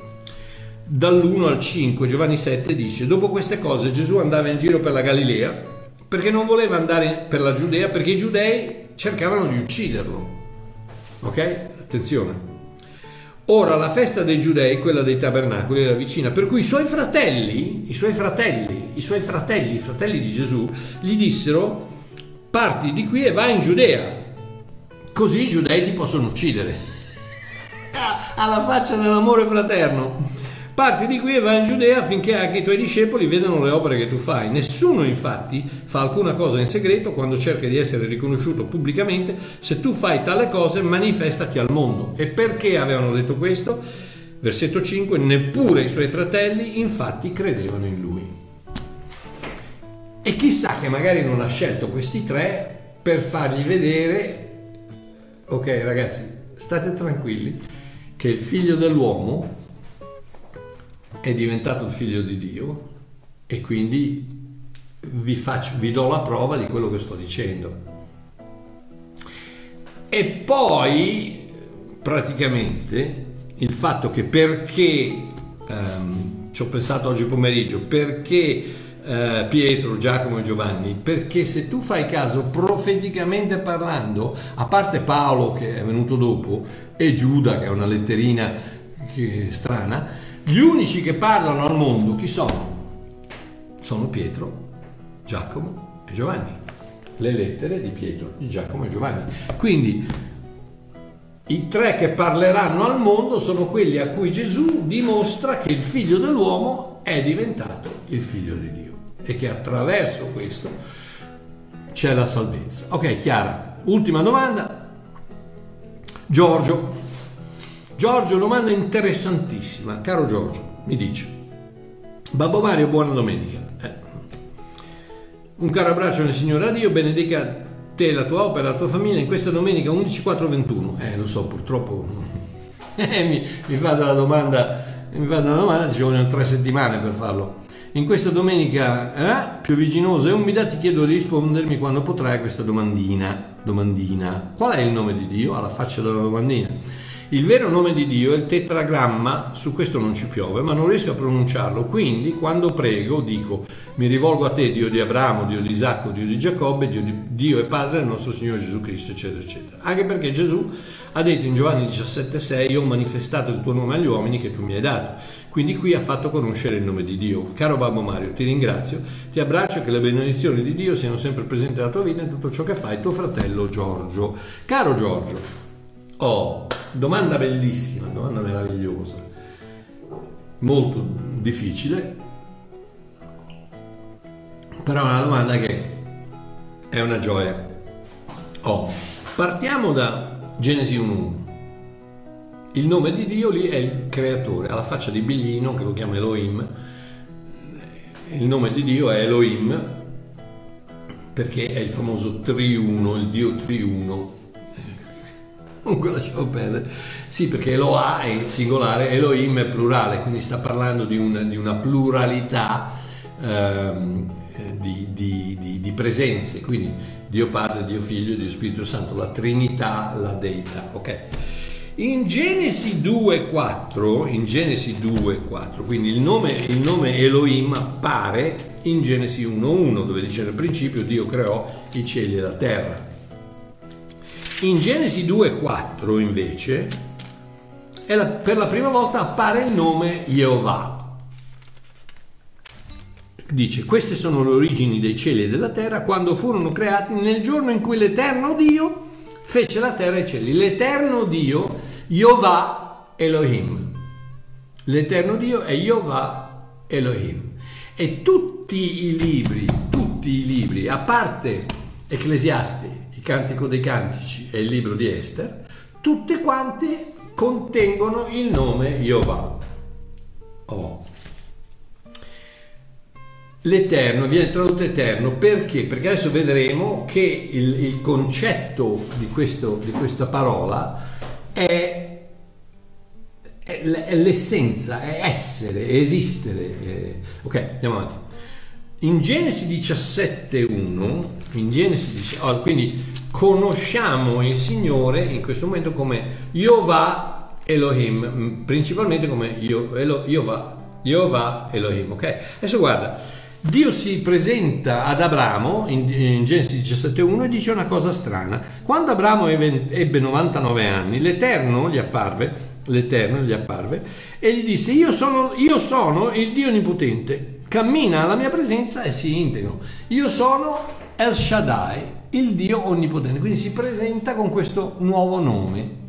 dall'1 al 5 Giovanni 7 dice dopo queste cose Gesù andava in giro per la Galilea perché non voleva andare per la Giudea perché i giudei cercavano di ucciderlo. Ok? Attenzione Ora la festa dei giudei, quella dei tabernacoli, era vicina, per cui i suoi fratelli, i suoi fratelli, i suoi fratelli, i fratelli di Gesù, gli dissero, parti di qui e vai in Giudea, così i giudei ti possono uccidere. Ah, alla faccia dell'amore fraterno. Parti di qui e vai in Giudea affinché anche i tuoi discepoli vedano le opere che tu fai. Nessuno infatti fa alcuna cosa in segreto quando cerca di essere riconosciuto pubblicamente. Se tu fai tale cose manifestati al mondo. E perché avevano detto questo? Versetto 5, neppure i suoi fratelli infatti credevano in lui. E chissà che magari non ha scelto questi tre per fargli vedere, ok ragazzi, state tranquilli, che il figlio dell'uomo è diventato figlio di Dio e quindi vi, faccio, vi do la prova di quello che sto dicendo. E poi praticamente il fatto che perché, um, ci ho pensato oggi pomeriggio, perché uh, Pietro, Giacomo e Giovanni, perché se tu fai caso profeticamente parlando, a parte Paolo che è venuto dopo e Giuda che è una letterina che, strana, gli unici che parlano al mondo chi sono? Sono Pietro, Giacomo e Giovanni. Le lettere di Pietro, di Giacomo e Giovanni. Quindi i tre che parleranno al mondo sono quelli a cui Gesù dimostra che il figlio dell'uomo è diventato il figlio di Dio e che attraverso questo c'è la salvezza. Ok, Chiara, ultima domanda. Giorgio, Giorgio, domanda interessantissima. Caro Giorgio, mi dice, Babbo Mario, buona domenica. Eh. Un caro abbraccio nel Signore a Dio, benedica te, la tua opera, la tua famiglia in questa domenica 11.4.21. Eh, lo so, purtroppo eh, mi, mi fate la domanda, mi fate una domanda, ci vogliono tre settimane per farlo. In questa domenica eh, pioviginosa e umida ti chiedo di rispondermi quando potrai a questa domandina. Domandina. Qual è il nome di Dio? Alla faccia della domandina. Il vero nome di Dio è il tetragramma, su questo non ci piove, ma non riesco a pronunciarlo. Quindi, quando prego, dico: Mi rivolgo a te, Dio di Abramo, Dio di Isacco, Dio di Giacobbe, Dio, di, Dio e Padre del nostro Signore Gesù Cristo, eccetera, eccetera. Anche perché Gesù ha detto in Giovanni 17,6: Io ho manifestato il tuo nome agli uomini che tu mi hai dato. Quindi qui ha fatto conoscere il nome di Dio. Caro Babbo Mario, ti ringrazio, ti abbraccio e che le benedizioni di Dio siano sempre presenti nella tua vita in tutto ciò che fai, tuo fratello Giorgio. Caro Giorgio, oh, Domanda bellissima, domanda meravigliosa, molto difficile, però è una domanda che è una gioia. Oh, partiamo da Genesi 1.1. Il nome di Dio lì è il creatore, alla faccia di Biglino che lo chiama Elohim. Il nome di Dio è Elohim perché è il famoso triuno, il Dio triuno comunque lasciamo perdere. Sì, perché Eloah è singolare, Elohim è plurale, quindi sta parlando di una, di una pluralità ehm, di, di, di, presenze, quindi Dio Padre, Dio Figlio, Dio Spirito Santo, la Trinità, la Deità, ok? In Genesi 2.4, in Genesi 2.4, quindi il nome, il nome Elohim appare in Genesi 1.1, dove dice nel principio Dio creò i cieli e la terra. In Genesi 2.4 invece la, per la prima volta appare il nome Jehovah. Dice, queste sono le origini dei cieli e della terra quando furono creati nel giorno in cui l'Eterno Dio fece la terra e i cieli. L'Eterno Dio, Jehovah Elohim. L'Eterno Dio è Jehovah Elohim. E tutti i libri, tutti i libri, a parte Ecclesiasti, Cantico dei Cantici e il libro di Esther, tutte quante contengono il nome Jehovah. Oh. L'Eterno viene tradotto Eterno perché? Perché adesso vedremo che il, il concetto di, questo, di, questa parola è, è, l'essenza, è essere, è esistere. È... Ok, andiamo avanti. In Genesi 17.1, in Genesi 17, oh, quindi conosciamo il Signore in questo momento come Jehovah Elohim, principalmente come Jehovah, Elohim, ok? Adesso guarda, Dio si presenta ad Abramo in, in Genesi 17.1 e dice una cosa strana. Quando Abramo ebbe 99 anni, l'Eterno gli apparve, l'Eterno gli apparve e gli disse io sono, io sono il Dio Onnipotente, cammina alla mia presenza e si integro. Io sono El Shaddai, il Dio onnipotente. Quindi si presenta con questo nuovo nome.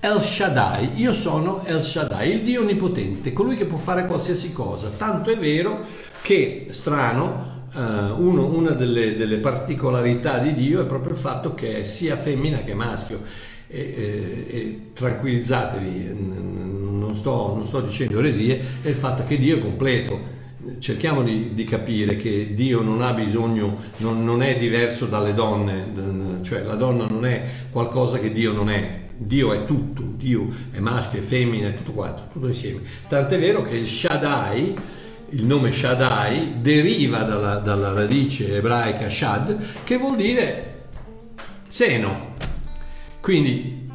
El Shaddai, io sono El Shaddai, il Dio onnipotente, colui che può fare qualsiasi cosa. Tanto è vero che, strano, uh, uno, una delle, delle, particolarità di Dio è proprio il fatto che è sia femmina che maschio. E, e, e tranquillizzatevi, non sto, non sto dicendo eresie, è il fatto che Dio è completo cerchiamo di, di, capire che Dio non ha bisogno, non, non, è diverso dalle donne, cioè la donna non è qualcosa che Dio non è, Dio è tutto, Dio è maschio, è femmina, è tutto quanto, tutto insieme. Tant'è vero che il Shaddai, il nome Shaddai, deriva dalla, dalla radice ebraica Shad, che vuol dire seno. Quindi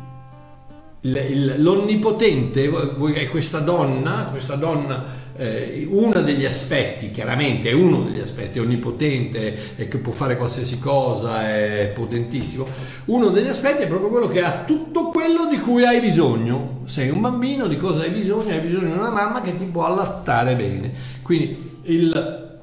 l'onnipotente è questa donna, questa donna eh, uno degli aspetti, chiaramente è uno degli aspetti, è onnipotente e che può fare qualsiasi cosa, è potentissimo, uno degli aspetti è proprio quello che ha tutto quello di cui hai bisogno. Sei un bambino, di cosa hai bisogno? Hai bisogno di una mamma che ti può allattare bene. Quindi il,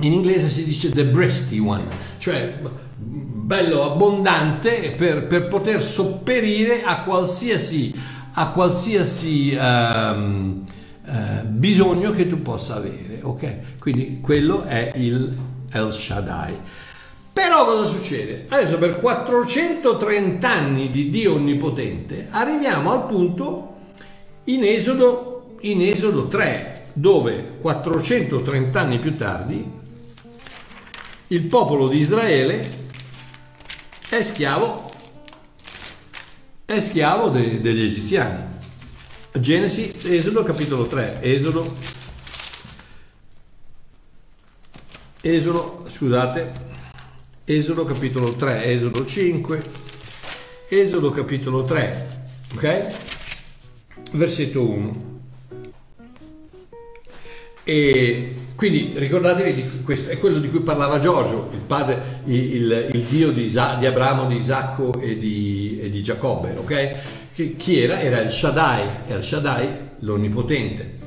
in inglese si dice the breasty one, cioè bello abbondante per, per poter sopperire a qualsiasi, a qualsiasi um, eh, bisogno che tu possa avere, ok? Quindi quello è il El Shaddai. Però cosa succede? Adesso per 430 anni di Dio Onnipotente arriviamo al punto in Esodo, in Esodo 3, dove 430 anni più tardi il popolo di Israele è schiavo, è schiavo de, degli egiziani. Genesi, Esodo capitolo 3, Esodo, Esodo, scusate, Esodo capitolo 3, Esodo 5, Esodo capitolo 3, Ok? Versetto 1. E quindi ricordatevi di questo, è quello di cui parlava Giorgio, il padre, il, il, il Dio di, Isa, di, Abramo, di Isacco e di, e di Giacobbe, ok? Che, chi era? Era il Shaddai, El Shaddai, l'Onnipotente.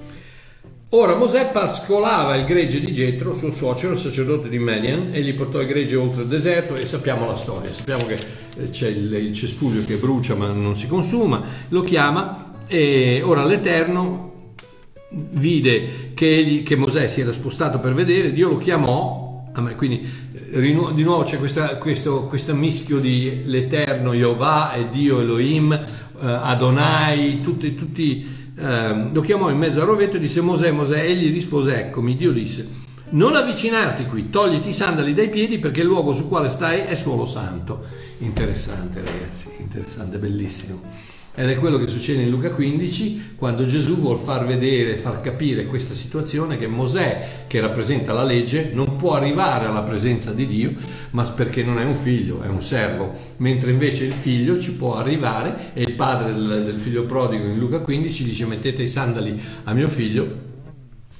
Ora Mosè pascolava il gregge di Getro, suo suocero, sacerdote di Median, e gli portò il gregge oltre il deserto e sappiamo la storia, sappiamo che eh, c'è il, il cespuglio che brucia ma non si consuma, lo chiama e ora l'Eterno vide che, egli, che Mosè si era spostato per vedere, Dio lo chiamò, quindi eh, di nuovo c'è questo, questo mischio di l'Eterno Jehovah e Dio Elohim, eh, Adonai, tutti, tutti eh, lo chiamò in mezzo al rovetto e disse Mosè, Mosè, egli rispose eccomi, Dio disse non avvicinarti qui, togliti i sandali dai piedi perché il luogo su quale stai è suolo santo. Interessante ragazzi, interessante, bellissimo. Ed è quello che succede in Luca 15 quando Gesù vuol far vedere, far capire questa situazione che Mosè, che rappresenta la legge, non può arrivare alla presenza di Dio, ma perché non è un figlio, è un servo, mentre invece il figlio ci può arrivare e il padre del, del figlio prodigo in Luca 15 dice mettete i sandali a mio figlio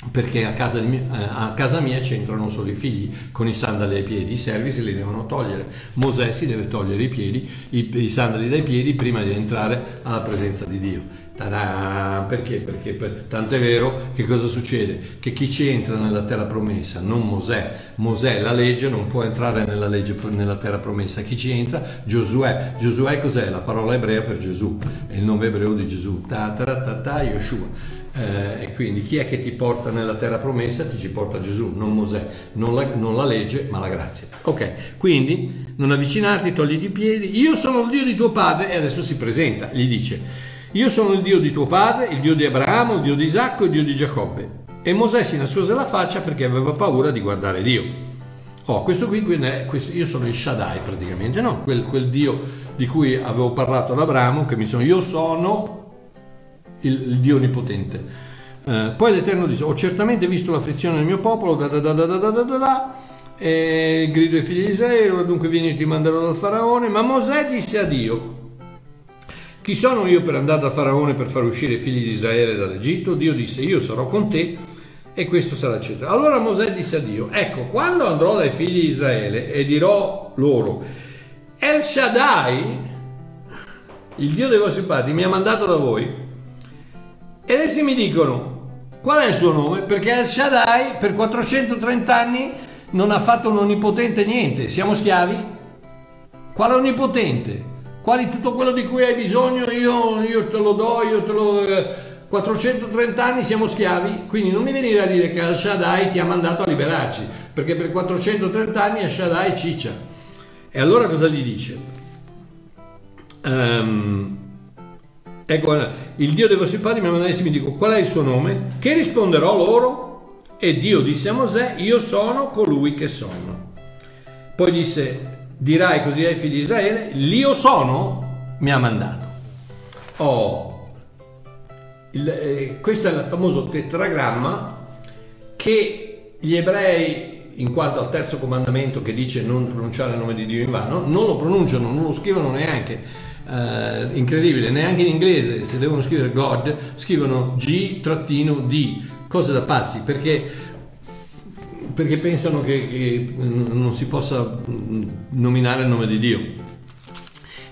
perché a casa, mia, eh, a casa, mia c'entrano solo i figli con i sandali ai piedi, i servi se li devono togliere. Mosè si deve togliere i piedi, i, i sandali dai piedi prima di entrare alla presenza di Dio. Ta-da! Perché? Perché per, tanto è vero che cosa succede? Che chi ci entra nella terra promessa, non Mosè, Mosè la legge non può entrare nella, legge, nella terra promessa, chi ci entra? Giosuè. Giosuè cos'è? La parola ebrea per Gesù, è il nome ebreo di Gesù, ta ta ta ta Yoshua eh, e quindi chi è che ti porta nella terra promessa? Ti ci porta Gesù, non Mosè, non la, non la legge, ma la grazia. Ok, quindi non avvicinarti, togliti i piedi. Io sono il Dio di tuo padre, e adesso si presenta, gli dice: Io sono il Dio di tuo padre, il Dio di Abramo, il Dio di Isacco, il Dio di Giacobbe. E Mosè si nascose la faccia perché aveva paura di guardare Dio. Oh, questo qui, quindi è, questo, io sono il Shaddai praticamente, no? Quel, quel Dio di cui avevo parlato ad Abramo, che mi sono, io sono il, il Dio Onnipotente. Eh, poi l'Eterno dice, ho certamente visto l'afflizione del mio popolo, da da da da da da da da, da e grido ai figli di Israele, dunque vieni ti manderò dal faraone, ma Mosè disse a Dio, chi sono io per andare dal faraone per far uscire i figli di Israele dall'Egitto? Dio disse, io sarò con te e questo sarà eccetera. Allora Mosè disse a Dio, ecco, quando andrò dai figli di Israele e dirò loro, El Shaddai, il Dio dei vostri padri, mi ha mandato da voi, e adesso mi dicono, qual è il suo nome? Perché El Shaddai per 430 anni non ha fatto un onnipotente niente. Siamo schiavi? Quale onnipotente? Quali tutto quello di cui hai bisogno io, io te lo do, io te lo... Eh, 430 anni siamo schiavi, quindi non mi venire a dire che Al Shaddai ti ha mandato a liberarci, perché per 430 anni Al Shaddai ciccia. E allora cosa gli dice? Um, Ecco, il Dio dei vostri padri mi ha mandato e mi dico qual è il suo nome? Che risponderò loro? E Dio disse a Mosè, io sono colui che sono. Poi disse, dirai così ai figli di Israele, l'io sono mi ha mandato. Oh, il, eh, questo è il famoso tetragramma che gli ebrei, in quanto al terzo comandamento che dice non pronunciare il nome di Dio in vano, non lo pronunciano, non lo scrivono neanche eh, incredibile, neanche in inglese se devono scrivere God scrivono G-D, cose da pazzi perché, perché pensano che, che, non si possa nominare il nome di Dio.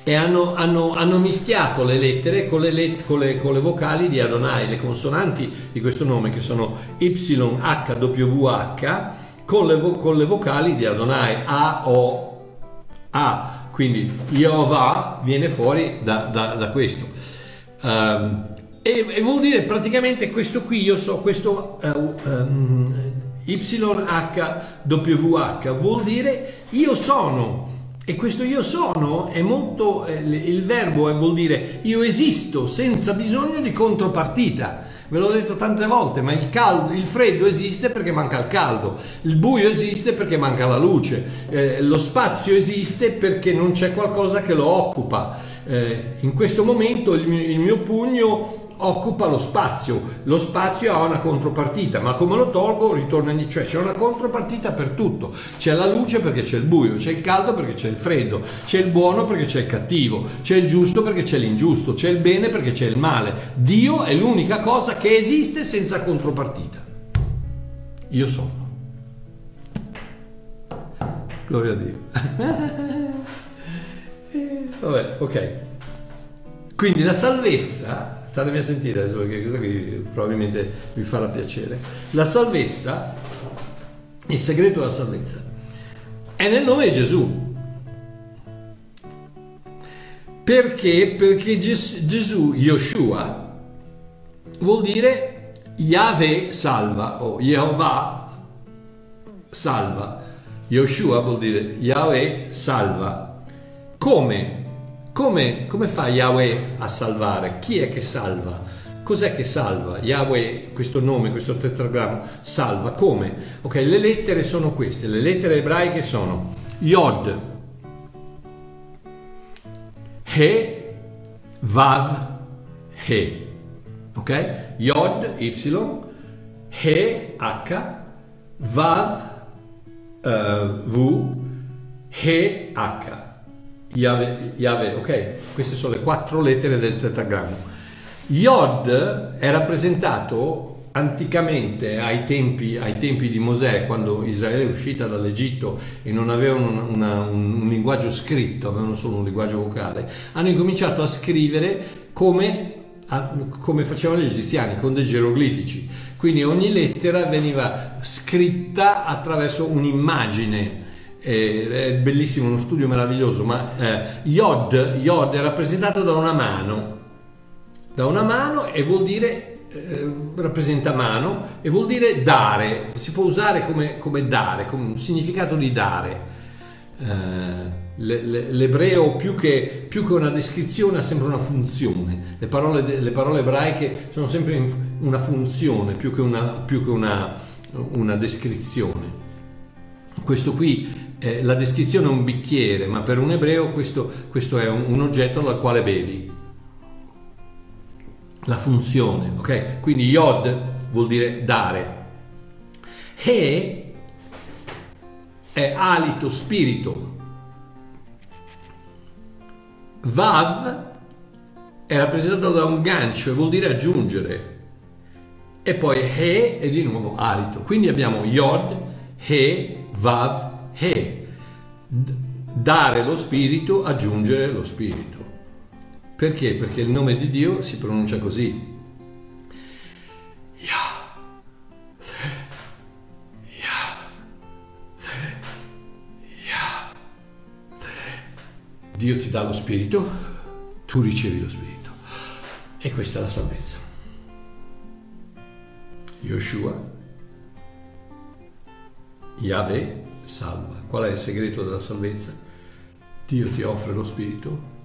E hanno, hanno, hanno mischiato le lettere con le, let, con, le, con le, vocali di Adonai, le consonanti di questo nome che sono YHWH con le, con le vocali di Adonai, A, O, A quindi Jehovah viene fuori da, da, da questo. Um, e, e, vuol dire praticamente questo qui, io so, questo uh, um, YHWH vuol dire io sono. E questo io sono è molto, eh, il verbo vuol dire io esisto senza bisogno di contropartita. Ve l'ho detto tante volte, ma il, caldo, il freddo esiste perché manca il caldo, il buio esiste perché manca la luce, eh, lo spazio esiste perché non c'è qualcosa che lo occupa. Eh, in questo momento il mio, il mio pugno occupa lo spazio, lo spazio ha una contropartita, ma come lo tolgo ritorna indietro, cioè c'è una contropartita per tutto, c'è la luce perché c'è il buio, c'è il caldo perché c'è il freddo, c'è il buono perché c'è il cattivo, c'è il giusto perché c'è l'ingiusto, c'è il bene perché c'è il male. Dio è l'unica cosa che esiste senza contropartita. Io sono. Gloria a Dio. Vabbè, ok. Quindi la salvezza, statemi a sentire adesso perché questo qui probabilmente vi farà piacere. La salvezza, il segreto della salvezza, è nel nome di Gesù. Perché? Perché Ges- Gesù, Yoshua, vuol dire Yahweh salva o Jehovah salva. Yoshua vuol dire Yahweh salva. Come? Come, come fa Yahweh a salvare? Chi è che salva? Cos'è che salva? Yahweh, questo nome, questo tetragramma, salva. Come? Ok, le lettere sono queste. Le lettere ebraiche sono Yod, He, Vav, He. Ok? Yod, Y, He, H, Vav, uh, V, He, H. Yahweh, Yahweh, ok? Queste sono le quattro lettere del tetragramma. Yod è rappresentato anticamente ai tempi, ai tempi, di Mosè, quando Israele è uscita dall'Egitto e non avevano una, una, un, un, linguaggio scritto, avevano solo un linguaggio vocale, hanno incominciato a scrivere come, a, come facevano gli egiziani, con dei geroglifici. Quindi ogni lettera veniva scritta attraverso un'immagine è bellissimo, uno studio meraviglioso, ma eh, Yod, Yod è rappresentato da una mano, da una mano e vuol dire, eh, rappresenta mano e vuol dire dare, si può usare come, come dare, come un significato di dare. Eh, l'ebreo più che, più che, una descrizione ha sempre una funzione, le parole, le parole ebraiche sono sempre una funzione più che una, più che una, una descrizione. Questo qui eh, la descrizione è un bicchiere, ma per un ebreo questo, questo è un, un, oggetto dal quale bevi. La funzione, ok? Quindi Yod vuol dire dare. E è alito, spirito. Vav è rappresentato da un gancio e vuol dire aggiungere. E poi He è di nuovo alito. Quindi abbiamo Yod, He, Vav, He, dare lo spirito, aggiungere lo spirito. Perché? Perché il nome di Dio si pronuncia così. Dio ti dà lo spirito, tu ricevi lo spirito. E questa è la salvezza. Yoshua, Yahweh, salva. Qual è il segreto della salvezza? Dio ti offre lo Spirito,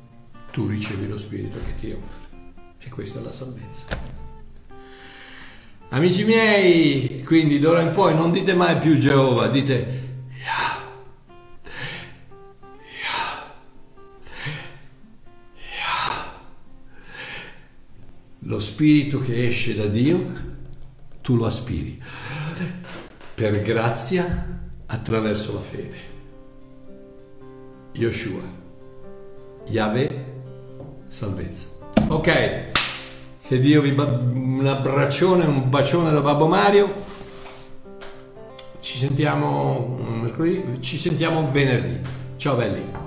tu ricevi lo Spirito che ti offre. E questa è la salvezza. Amici miei, quindi d'ora in poi non dite mai più Geova, dite Lo spirito che esce da Dio, tu lo aspiri. Per grazia attraverso la fede. Yoshua, Yahweh, salvezza. Ok, che Dio vi ba- un abbraccione, un bacione da Babbo Mario. Ci sentiamo mercoledì, ci sentiamo venerdì. Ciao belli.